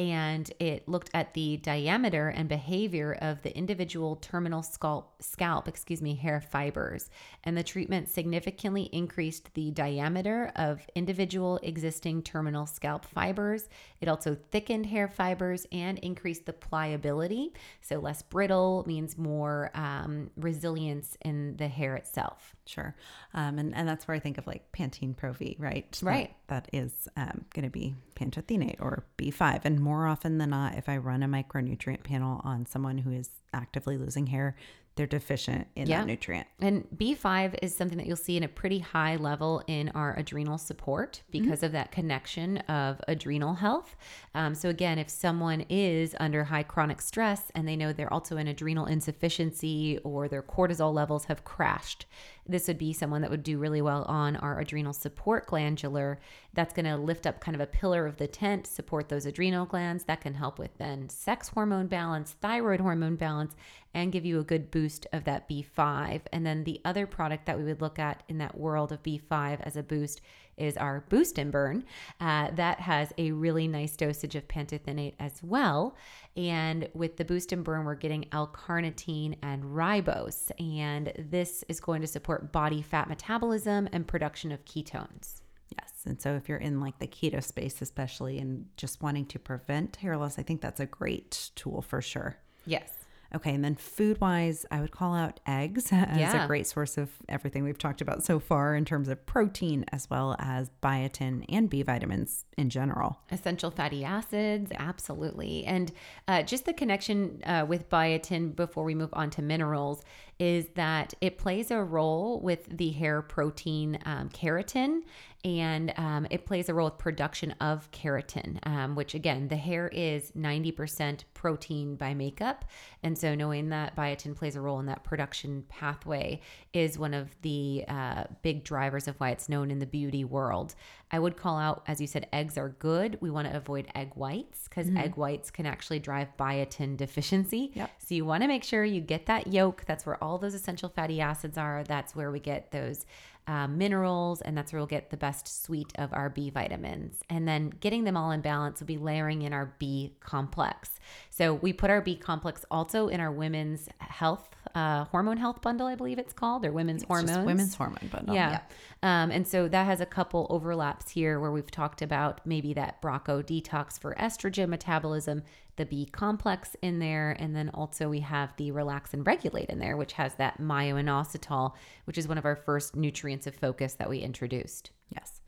and it looked at the diameter and behavior of the individual terminal scalp, scalp, excuse me, hair fibers. And the treatment significantly increased the diameter of individual existing terminal scalp fibers. It also thickened hair fibers and increased the pliability. So less brittle means more um, resilience in the hair itself. Sure. Um, and, and that's where I think of like Pantene Pro V, right? That- Right. that is um, going to be pantothenate or B5. And more often than not, if I run a micronutrient panel on someone who is actively losing hair, they're deficient in Yeah. that nutrient. And B5 is something that you'll see in a pretty high level in our adrenal support because of that connection of adrenal health. Um, so, again, if someone is under high chronic stress and they know they're also in adrenal insufficiency or their cortisol levels have crashed, this would be someone that would do really well on our adrenal support glandular. That's going to lift up kind of a pillar of the tent, support those adrenal glands. That can help with then sex hormone balance, thyroid hormone balance, and give you a good boost of that B5. And then the other product that we would look at in that world of B5 as a boost is our Boost and Burn. Uh, that has a really nice dosage of pantothenate as well. And with the Boost and Burn, we're getting L-carnitine and ribose. And this is going to support body fat metabolism and production of ketones. Yes. And so if you're in like the keto space, especially and just wanting to prevent hair loss, I think that's a great tool for sure. Yes. Okay, and then food wise, I would call out eggs [LAUGHS] as Yeah. a great source of everything we've talked about so far in terms of protein as well as biotin and B vitamins in general. Essential fatty acids, absolutely. And uh, just the connection uh, with biotin before we move on to minerals is that it plays a role with the hair protein um, keratin and um, it plays a role with production of keratin, um, which again, the hair is 90% protein by makeup. And so knowing that biotin plays a role in that production pathway is one of the uh, big drivers of why it's known in the beauty world. I would call out, as you said, eggs are good. We want to avoid egg whites because egg whites can actually drive biotin deficiency. Yep. So you want to make sure you get that yolk. That's where all those essential fatty acids are. That's where we get those um, minerals, and that's where we'll get the best suite of our B vitamins. And then getting them all in balance will be layering in our B complex. So we put our B complex also in our women's health, uh, hormone health bundle, I believe it's called, or women's It's hormones. just women's hormone bundle. Yeah. Um, and so that has a couple overlaps here where we've talked about maybe that Braco detox for estrogen metabolism, the B complex in there, and then also we have the relax and regulate in there, which has that myoinositol, which is one of our first nutrients of focus that we introduced. Yes.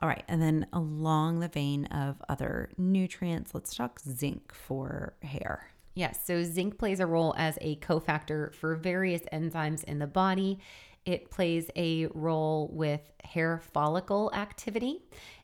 All right. And then along the vein of other nutrients, let's talk zinc for hair. Yes, so zinc plays a role as a cofactor for various enzymes in the body. It plays a role with hair follicle activity,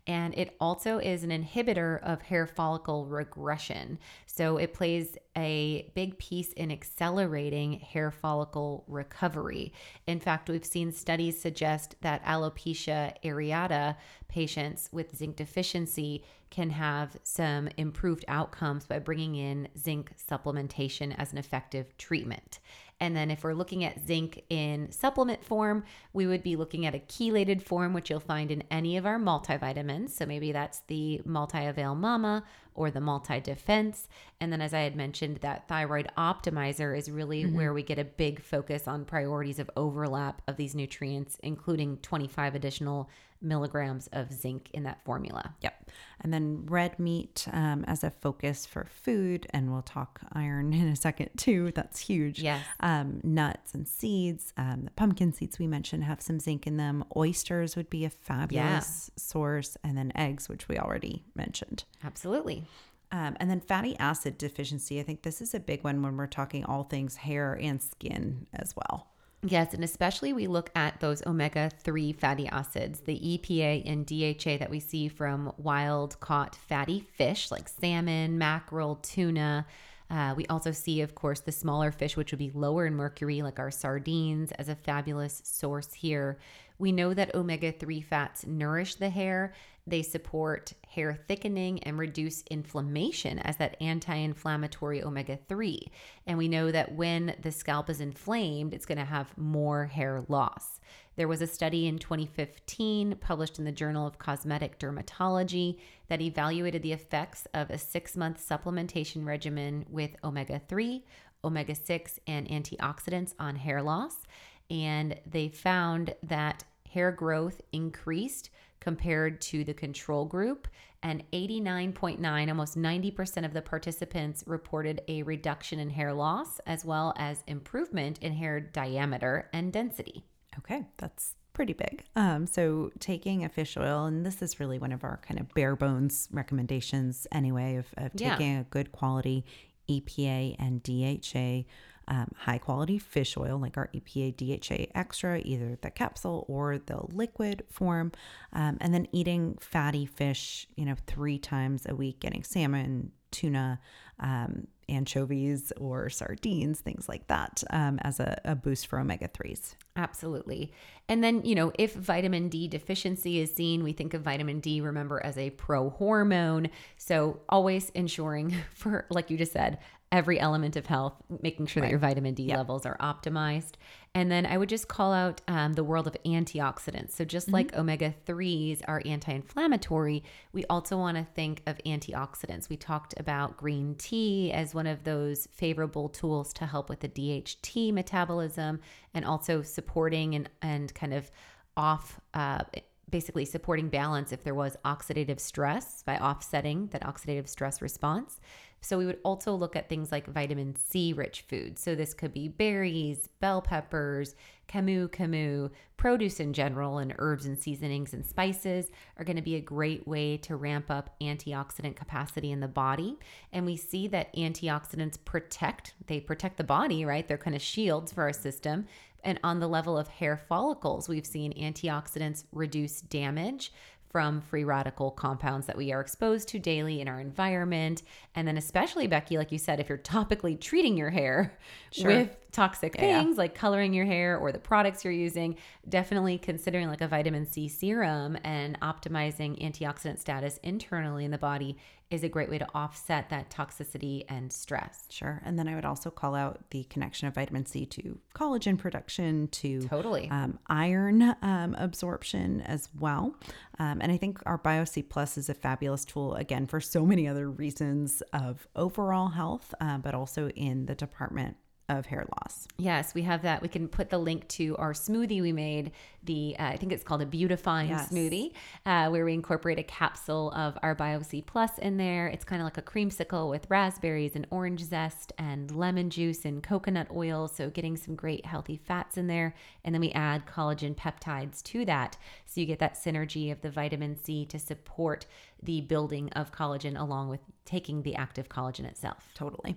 and it also is an inhibitor of hair follicle regression. So it plays a big piece in accelerating hair follicle recovery. In fact, we've seen studies suggest that alopecia areata patients with zinc deficiency can have some improved outcomes by bringing in zinc supplementation as an effective treatment. And then, if we're looking at zinc in supplement form, we would be looking at a chelated form, which you'll find in any of our multivitamins. So, maybe that's the Multi Avail Mama or the Multi Defense. And then, as I had mentioned, that thyroid optimizer is really mm-hmm. where we get a big focus on priorities of overlap of these nutrients, including 25 additional milligrams of zinc in that formula. Yep. And then red meat um, as a focus for food. And we'll talk iron [LAUGHS] in a second too. That's huge. Yes. Um, nuts and seeds. Um, the pumpkin seeds we mentioned have some zinc in them. Oysters would be a fabulous source. And then eggs, which we already mentioned. Absolutely. Um, and then fatty acid deficiency. I think this is a big one when we're talking all things hair and skin as well. Yes, and especially we look at those omega 3 fatty acids, the EPA and DHA that we see from wild caught fatty fish like salmon, mackerel, tuna. Uh, we also see, of course, the smaller fish, which would be lower in mercury, like our sardines, as a fabulous source here. We know that omega 3 fats nourish the hair. They support hair thickening and reduce inflammation as that anti inflammatory omega 3. And we know that when the scalp is inflamed, it's going to have more hair loss. There was a study in 2015 published in the Journal of Cosmetic Dermatology that evaluated the effects of a six month supplementation regimen with omega 3, omega 6, and antioxidants on hair loss. And they found that hair growth increased compared to the control group, and 89.9, almost 90% of the participants reported a reduction in hair loss as well as improvement in hair diameter and density. Okay, that's pretty big. Um, so taking a fish oil, and this is really one of our kind of bare bones recommendations anyway of, of Yeah. taking a good quality EPA and DHA. Um, high quality fish oil, like our EPA DHA extra, either the capsule or the liquid form, um, and then eating fatty fish, you know, three times a week, getting salmon, tuna, um, anchovies, or sardines, things like that, um, as a, a boost for omega 3s. Absolutely. And then, you know, if vitamin D deficiency is seen, we think of vitamin D, remember, as a pro hormone. So always ensuring [LAUGHS] for, like you just said, every element of health, making sure that your vitamin D levels are optimized. And then I would just call out um, the world of antioxidants. So just like omega 3s are anti inflammatory, we also want to think of antioxidants. We talked about green tea as one of those favorable tools to help with the DHT metabolism and also supporting and, and kind of off. Uh, basically supporting balance if there was oxidative stress by offsetting that oxidative stress response. So we would also look at things like vitamin C rich foods. So this could be berries, bell peppers, camu camu, produce in general, and herbs and seasonings and spices are going to be a great way to ramp up antioxidant capacity in the body. And we see that antioxidants protect, they protect the body, right? They're kind of shields for our system. And on the level of hair follicles, we've seen antioxidants reduce damage from free radical compounds that we are exposed to daily in our environment. And then, especially, Becky, like you said, if you're topically treating your hair Sure. with toxic Yeah, things like coloring your hair or the products you're using, definitely considering like a vitamin C serum and optimizing antioxidant status internally in the body is a great way to offset that toxicity and stress. Sure. And then I would also call out the connection of vitamin C to collagen production, to Totally. um, iron um, absorption as well. Um, and I think our BioC Plus is a fabulous tool, again, for so many other reasons of overall health, uh, but also in the department of hair loss. Yes, we have that. We can put the link to our smoothie we made. The uh, I think it's called a beautifying Yes. smoothie, uh, where we incorporate a capsule of our BioC Plus in there. It's kind of like a creamsicle with raspberries and orange zest and lemon juice and coconut oil. So getting some great healthy fats in there, and then we add collagen peptides to that, so you get that synergy of the vitamin C to support the building of collagen along with taking the active collagen itself. Totally.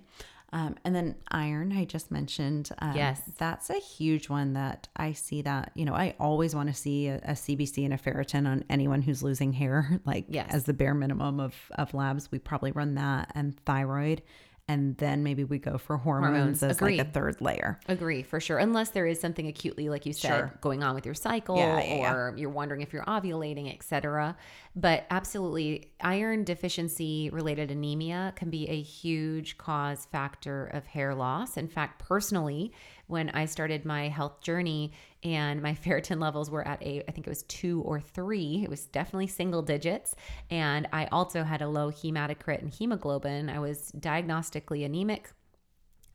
Um, and then iron, I just mentioned. Um, Yes. That's a huge one that I see that, you know, I always want to see a, a CBC and a ferritin on anyone who's losing hair, [LAUGHS] like Yes. as the bare minimum of, of labs. We probably run that and thyroid. And then maybe we go for hormones, Hormones, as like a third layer. Agree for sure. Unless there is something acutely, like you said, Sure. going on with your cycle, Yeah, yeah, yeah. or you're wondering if you're ovulating, etc. But absolutely, iron deficiency related anemia can be a huge cause factor of hair loss. In fact, personally, when I started my health journey and my [LAUGHS] ferritin levels were at a, I think it was two or three, it was definitely single digits. And I also had a low hematocrit and hemoglobin. I was diagnostically anemic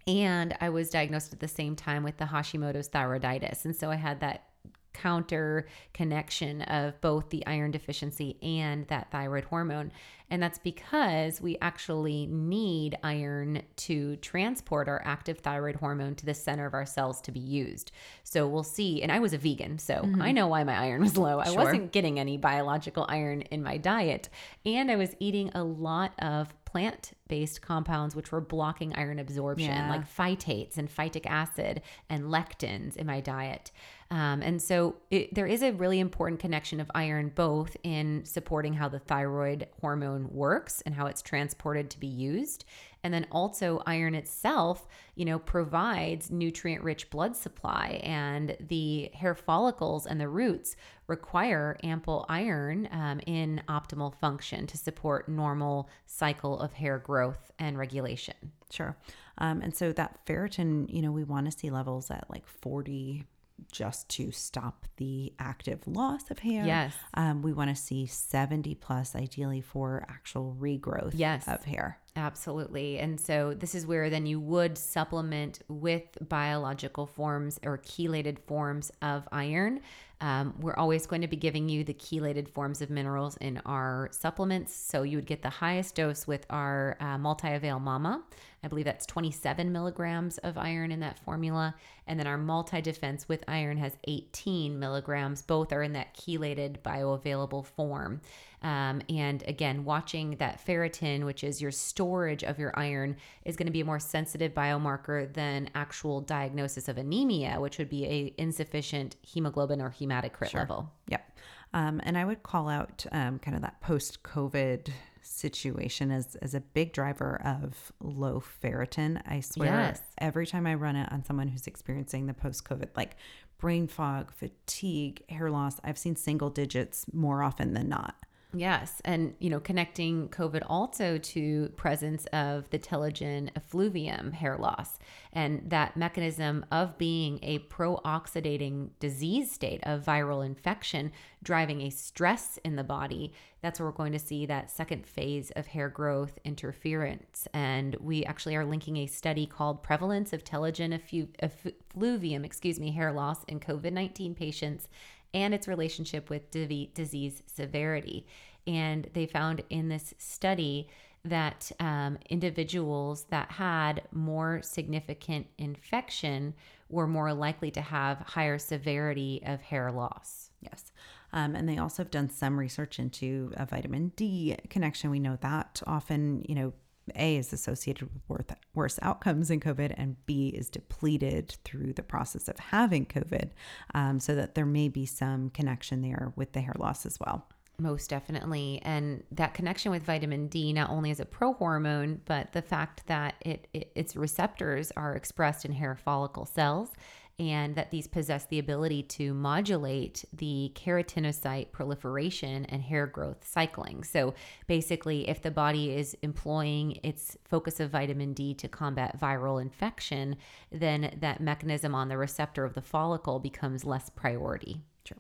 and I was diagnosed at the same time with the Hashimoto's thyroiditis. And so I had that counter connection of both the iron deficiency and that thyroid hormone. And that's because we actually need iron to transport our active thyroid hormone to the center of our cells to be used. So we'll see. And I was a vegan, so mm-hmm. I know why my iron was low. I Sure. wasn't getting any biological iron in my diet. And I was eating a lot of plant based compounds which were blocking iron absorption, Yeah. like phytates and phytic acid and lectins in my diet. Um, and so it, there is a really important connection of iron both in supporting how the thyroid hormone works and how it's transported to be used. And then also iron itself, you know, provides nutrient rich blood supply and the hair follicles and the roots require ample iron um, in optimal function to support normal cycle of hair growth and regulation. Sure. Um, and so that ferritin, you know, we want to see levels at like 40 just to stop the active loss of hair. Yes. Um, we want to see 70 plus, ideally, for actual regrowth Yes. of hair. Absolutely. And so this is where then you would supplement with biological forms or chelated forms of iron. Um, we're always going to be giving you the chelated forms of minerals in our supplements. So you would get the highest dose with our uh, multi avail mama. I believe that's 27 milligrams of iron in that formula. And then our multi defense with iron has 18 milligrams. Both are in that chelated bioavailable form. Um, and again, watching that ferritin, which is your storage of your iron, is going to be a more sensitive biomarker than actual diagnosis of anemia, which would be a insufficient hemoglobin or hematocrit level. Yep. Um, and I would call out um, kind of that post COVID situation as, as a big driver of low ferritin. I swear, Yes. every time I run it on someone who's experiencing the post COVID, like brain fog, fatigue, hair loss, I've seen single digits more often than not. Yes, and you know, connecting COVID also to presence of the telogen effluvium hair loss, and that mechanism of being a pro-oxidating disease state of viral infection, driving a stress in the body. That's where we're going to see that second phase of hair growth interference, and we actually are linking a study called "Prevalence of Telogen effluvium," excuse me, hair loss in COVID-19 patients and its relationship with disease severity. And they found in this study that um, individuals that had more significant infection were more likely to have higher severity of hair loss. Yes. Um, and they also have done some research into a vitamin D connection. We know that often, you know, A is associated with worse outcomes in COVID, and B is depleted through the process of having COVID, um, so that there may be some connection there with the hair loss as well. Most definitely. And that connection with vitamin D, not only is a prohormone, but the fact that it, it, its receptors are expressed in hair follicle cells and that these possess the ability to modulate the keratinocyte proliferation and hair growth cycling. So basically, if the body is employing its focus of vitamin D to combat viral infection, then that mechanism on the receptor of the follicle becomes less priority. Sure.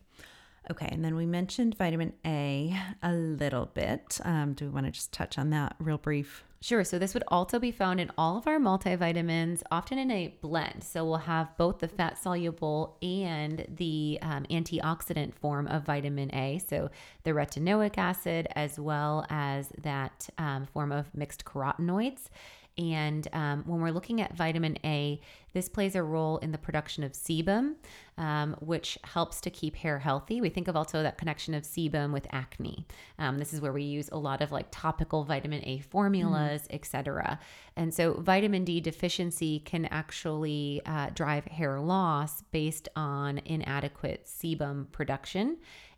Okay, and then we mentioned vitamin A a little bit. Um, do we want to just touch on that real brief? Sure. So this would also be found in all of our multivitamins, often in a blend. So we'll have both the fat soluble and the um, antioxidant form of vitamin A. So the retinoic acid, as well as that um, form of mixed carotenoids. And um, when we're looking at vitamin A, this plays a role in the production of sebum, um, which helps to keep hair healthy. We think of also that connection of sebum with acne. Um, this is where we use a lot of like topical vitamin A formulas, mm. etc. And so, vitamin D deficiency can actually uh, drive hair loss based on inadequate sebum production.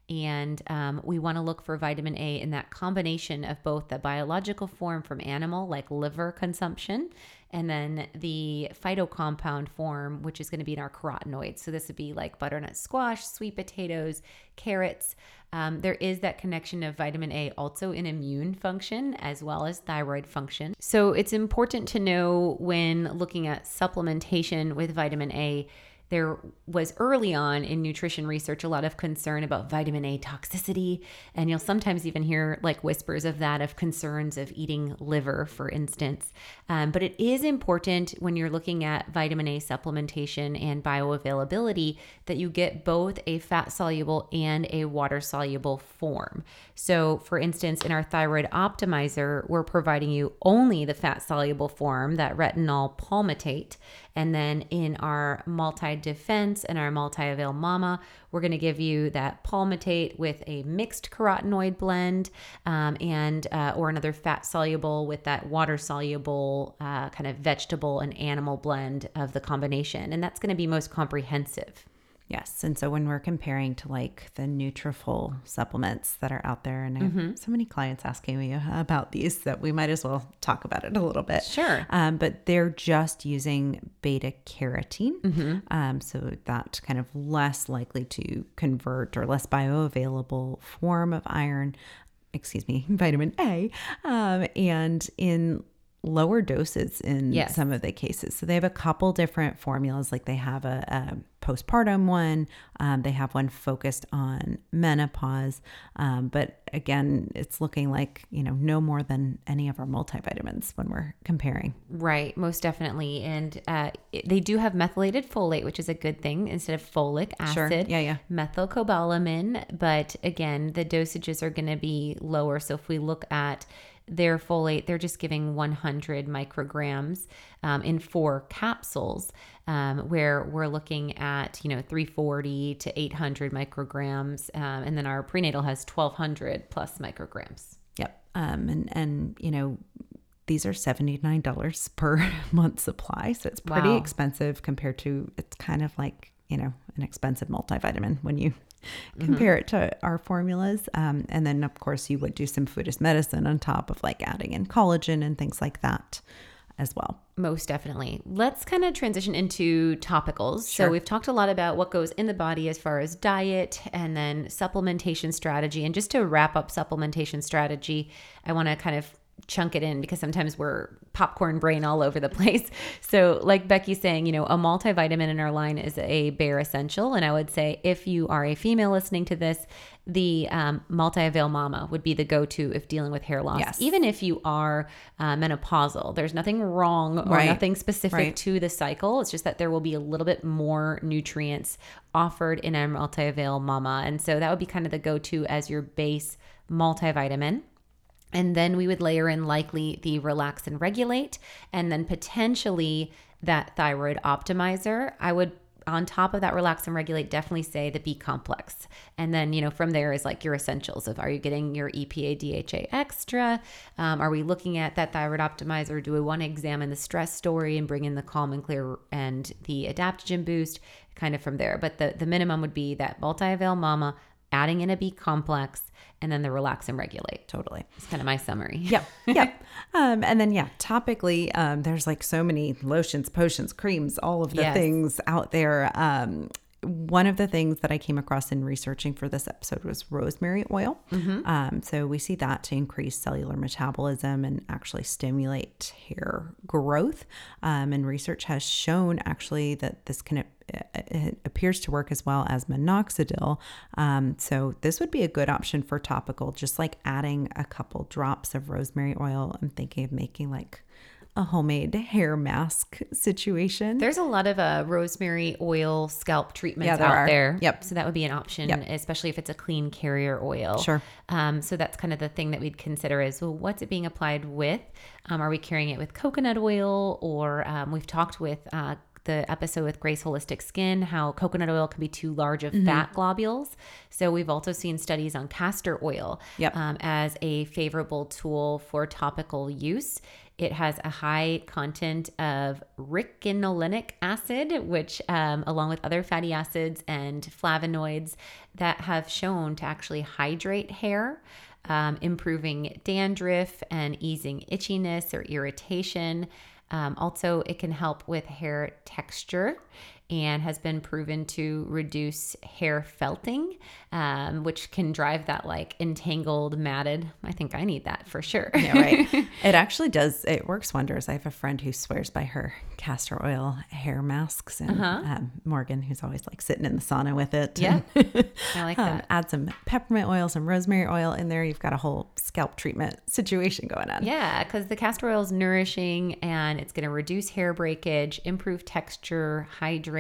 And um, we want to look for vitamin A in that combination of both the biological form from animal, like liver consumption, and then the phytocompound form, which is going to be in our carotenoids. So this would be like butternut squash, sweet potatoes, carrots. Um, there is that connection of vitamin A also in immune function as well as thyroid function. So it's important to know when looking at supplementation with vitamin A there was early on in nutrition research a lot of concern about vitamin A toxicity. And you'll sometimes even hear like whispers of that, of concerns of eating liver, for instance. Um, but it is important when you're looking at vitamin A supplementation and bioavailability that you get both a fat soluble and a water soluble form. So, for instance, in our thyroid optimizer, we're providing you only the fat soluble form, that retinol palmitate. And then in our multi defense and our multi avail mama, we're going to give you that palmitate with a mixed carotenoid blend um, and uh, or another fat soluble with that water soluble uh, kind of vegetable and animal blend of the combination. And that's going to be most comprehensive. Yes. And so when we're comparing to like the Nutrafol supplements that are out there, and mm-hmm. so many clients asking me [LAUGHS] about these that we might as well talk about it a little bit. Sure. Um, but they're just using beta carotene. Mm-hmm. Um, so that kind of less likely to convert or less bioavailable form of iron, excuse me, [LAUGHS] vitamin A. Um, and in lower doses in yes. some of the cases. So they have a couple different formulas, like they have a, a postpartum one, um, they have one focused on menopause. Um, but again, it's looking like, you know, no more than any of our multivitamins when we're comparing. Right, most definitely. And uh, they do have methylated folate, which is a good thing instead of folic acid. Sure. Yeah, yeah. Methylcobalamin. But again, the dosages are going to be lower. So if we look at their folate, they're just giving 100 micrograms um, in four capsules, um, where we're looking at, you know, 340 to 800 micrograms. Um, and then our prenatal has 1200 plus micrograms. Yep. Um, and, and, you know, these are $79 per [LAUGHS] month supply. So it's pretty wow. expensive compared to, it's kind of like, you know, an expensive multivitamin when you. Compare mm-hmm. it to our formulas. Um, and then, of course, you would do some food as medicine on top of like adding in collagen and things like that as well. Most definitely. Let's kind of transition into topicals. Sure. So, we've talked a lot about what goes in the body as far as diet and then supplementation strategy. And just to wrap up supplementation strategy, I want to kind of chunk it in because sometimes we're popcorn brain all over the [LAUGHS] place. So, like Becky's saying, you know, a multivitamin in our line is a bare essential. And I would say if you are a female listening to this, the um, multi avail mama would be the go to if dealing with hair loss. Yes. Even if you are uh, menopausal, there's nothing wrong or right. nothing specific right. to the cycle. It's just that there will be a little bit more nutrients offered in a multi avail mama. And so that would be kind of the go to as your base multivitamin. And then we would layer in likely the relax and regulate, and then potentially that thyroid optimizer. I would on top of that relax and regulate definitely say the b complex. And then you know from there is like your essentials of are you getting your epa dha extra? Um, are we looking at that thyroid optimizer? Do we want to examine the stress story and bring in the calm and clear and the adaptogen boost? Kind of from there. But the, the minimum would be that multi-avail mama adding in a b complex and then the relax and regulate Totally. it's kind of my summary Yep. Yep. [LAUGHS] um, and then, yeah, topically, um, there's like so many lotions, potions, creams, all of the Yes. things out there. Um, one of the things that I came across in researching for this episode was rosemary oil. Um, so we see that to increase cellular metabolism and actually stimulate hair growth. Um, and research has shown actually that this can it appears to work as well as minoxidil. Um, so this would be a good option for topical, just like adding a couple drops of rosemary oil. I'm thinking of making like a homemade hair mask situation. There's a lot of uh, rosemary oil scalp treatments Yeah, there out are. there. Yep. So that would be an option, Yep. especially if it's a clean carrier oil. Sure. Um, so that's kind of the thing that we'd consider is well, what's it being applied with? Um, are we carrying it with coconut oil? Or um, we've talked with uh, the episode with Grace Holistic Skin how coconut oil can be too large of Mm-hmm. fat globules. So we've also seen studies on castor oil Yep. um, as a favorable tool for topical use. It has a high content of ricinoleic acid, which, um, along with other fatty acids and flavonoids, that have shown to actually hydrate hair, um, improving dandruff and easing itchiness or irritation. Um, also, it can help with hair texture and has been proven to reduce hair felting, um, which can drive that like entangled, matted. I think I need that for sure. yeah, right. [LAUGHS] It actually does. It works wonders. I have a friend who swears by her castor oil hair masks, and um, Morgan, who's always like sitting in the sauna with it. Yeah. and, [LAUGHS] I like um, that. add some peppermint oil, some rosemary oil in there. You've got a whole scalp treatment situation going on. Yeah, because the castor oil is nourishing and it's going to reduce hair breakage, improve texture, hydrate,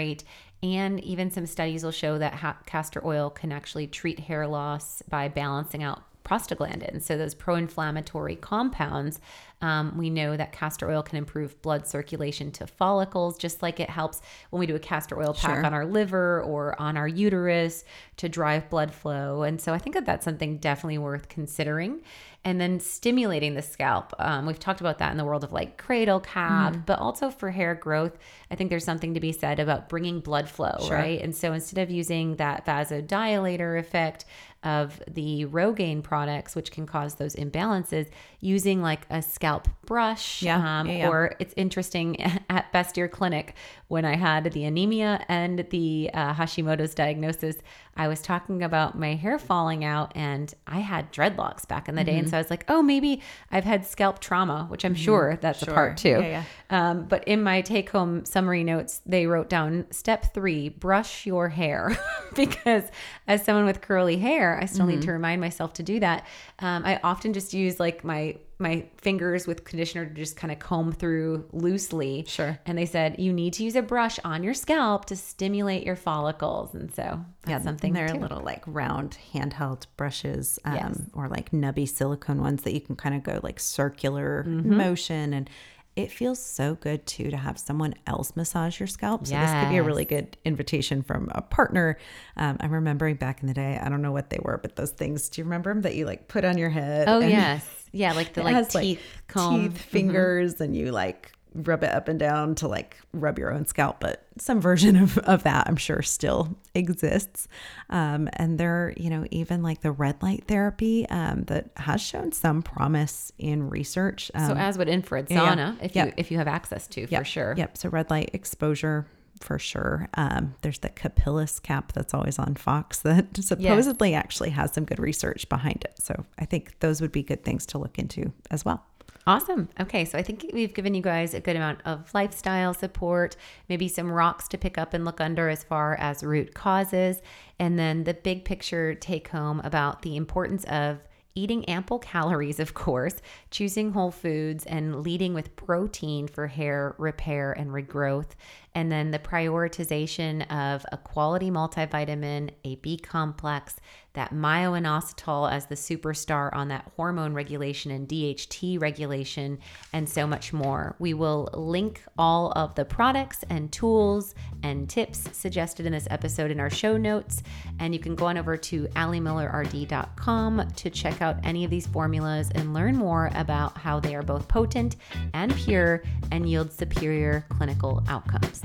and even some studies will show that ha- castor oil can actually treat hair loss by balancing out prostaglandins. So those pro-inflammatory compounds, um, we know that castor oil can improve blood circulation to follicles, just like it helps when we do a castor oil pack Sure. on our liver or on our uterus to drive blood flow. And so I think that that's something definitely worth considering. And then stimulating the scalp. Um, we've talked about that in the world of like cradle cap, but also for hair growth. I think there's something to be said about bringing blood flow, right? And so instead of using that vasodilator effect of the Rogaine products, which can cause those imbalances, using like a scalp brush. Yeah, Um, yeah, yeah. Or it's interesting [LAUGHS] at Best Ear Clinic when I had the anemia and the uh, Hashimoto's diagnosis, I was talking about my hair falling out and I had dreadlocks back in the Mm-hmm. day. And so I was like, oh, maybe I've had scalp trauma, which I'm sure that's a part too. Mm-hmm. Yeah, Um, but in my take home summary notes, they wrote down step three brush your hair. [LAUGHS] because as someone with curly hair, I still need Mm-hmm. to remind myself to do that. Um, I often just use like my my fingers with conditioner to just kind of comb through loosely. Sure. And they said you need to use a brush on your scalp to stimulate your follicles. And so that's something They're too. little like round handheld brushes, um, Yes. or like nubby silicone ones that you can kind of go like circular Mm-hmm. motion, and it feels so good too to have someone else massage your scalp. So this could be a really good invitation from a partner. Um, I'm remembering back in the day, I don't know what they were, but those things. Do you remember them that you like put on your head? Oh yes. Yeah, like [LAUGHS] the like teeth comb. Mm-hmm. teeth, fingers, and you like rub it up and down to like rub your own scalp. But some version of, of that, I'm sure, still exists. Um, and there, you know, even like the red light therapy um, that has shown some promise in research. Um, So as would infrared yeah, yeah. sauna if you if you have access to for sure. Yep. So red light exposure for sure. Um, there's the Capillus cap that's always on Fox [LAUGHS] that supposedly actually has some good research behind it. So I think those would be good things to look into as well. Awesome. Okay, so I think we've given you guys a good amount of lifestyle support, maybe some rocks to pick up and look under as far as root causes, and then the big picture take home about the importance of eating ample [LAUGHS] calories, of course, choosing whole foods, and leading with protein for hair repair and regrowth. and then the prioritization of a quality multivitamin, a B complex, that myo-inositol as the superstar on that hormone regulation and DHT regulation, and so much more. We will link all of the products and tools and tips suggested in this episode in our show notes. And you can go on over to alimillerrd.com to check out any of these formulas and learn more about how they are both potent and pure and yield superior clinical outcomes.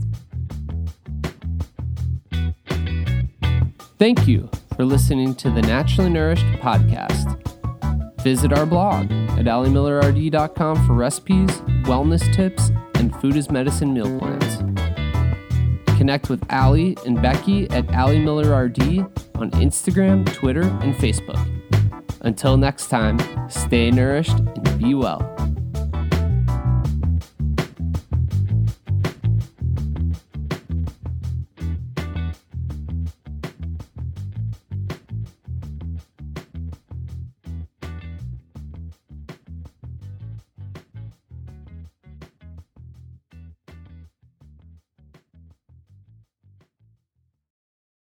Thank you for listening to the Naturally Nourished podcast. Visit our blog at alimillerrd.com for recipes, wellness tips, and food as medicine meal plans. Connect with Ali and Becky at Ali Miller RD on Instagram, Twitter, and Facebook. Until next time, stay nourished and be well.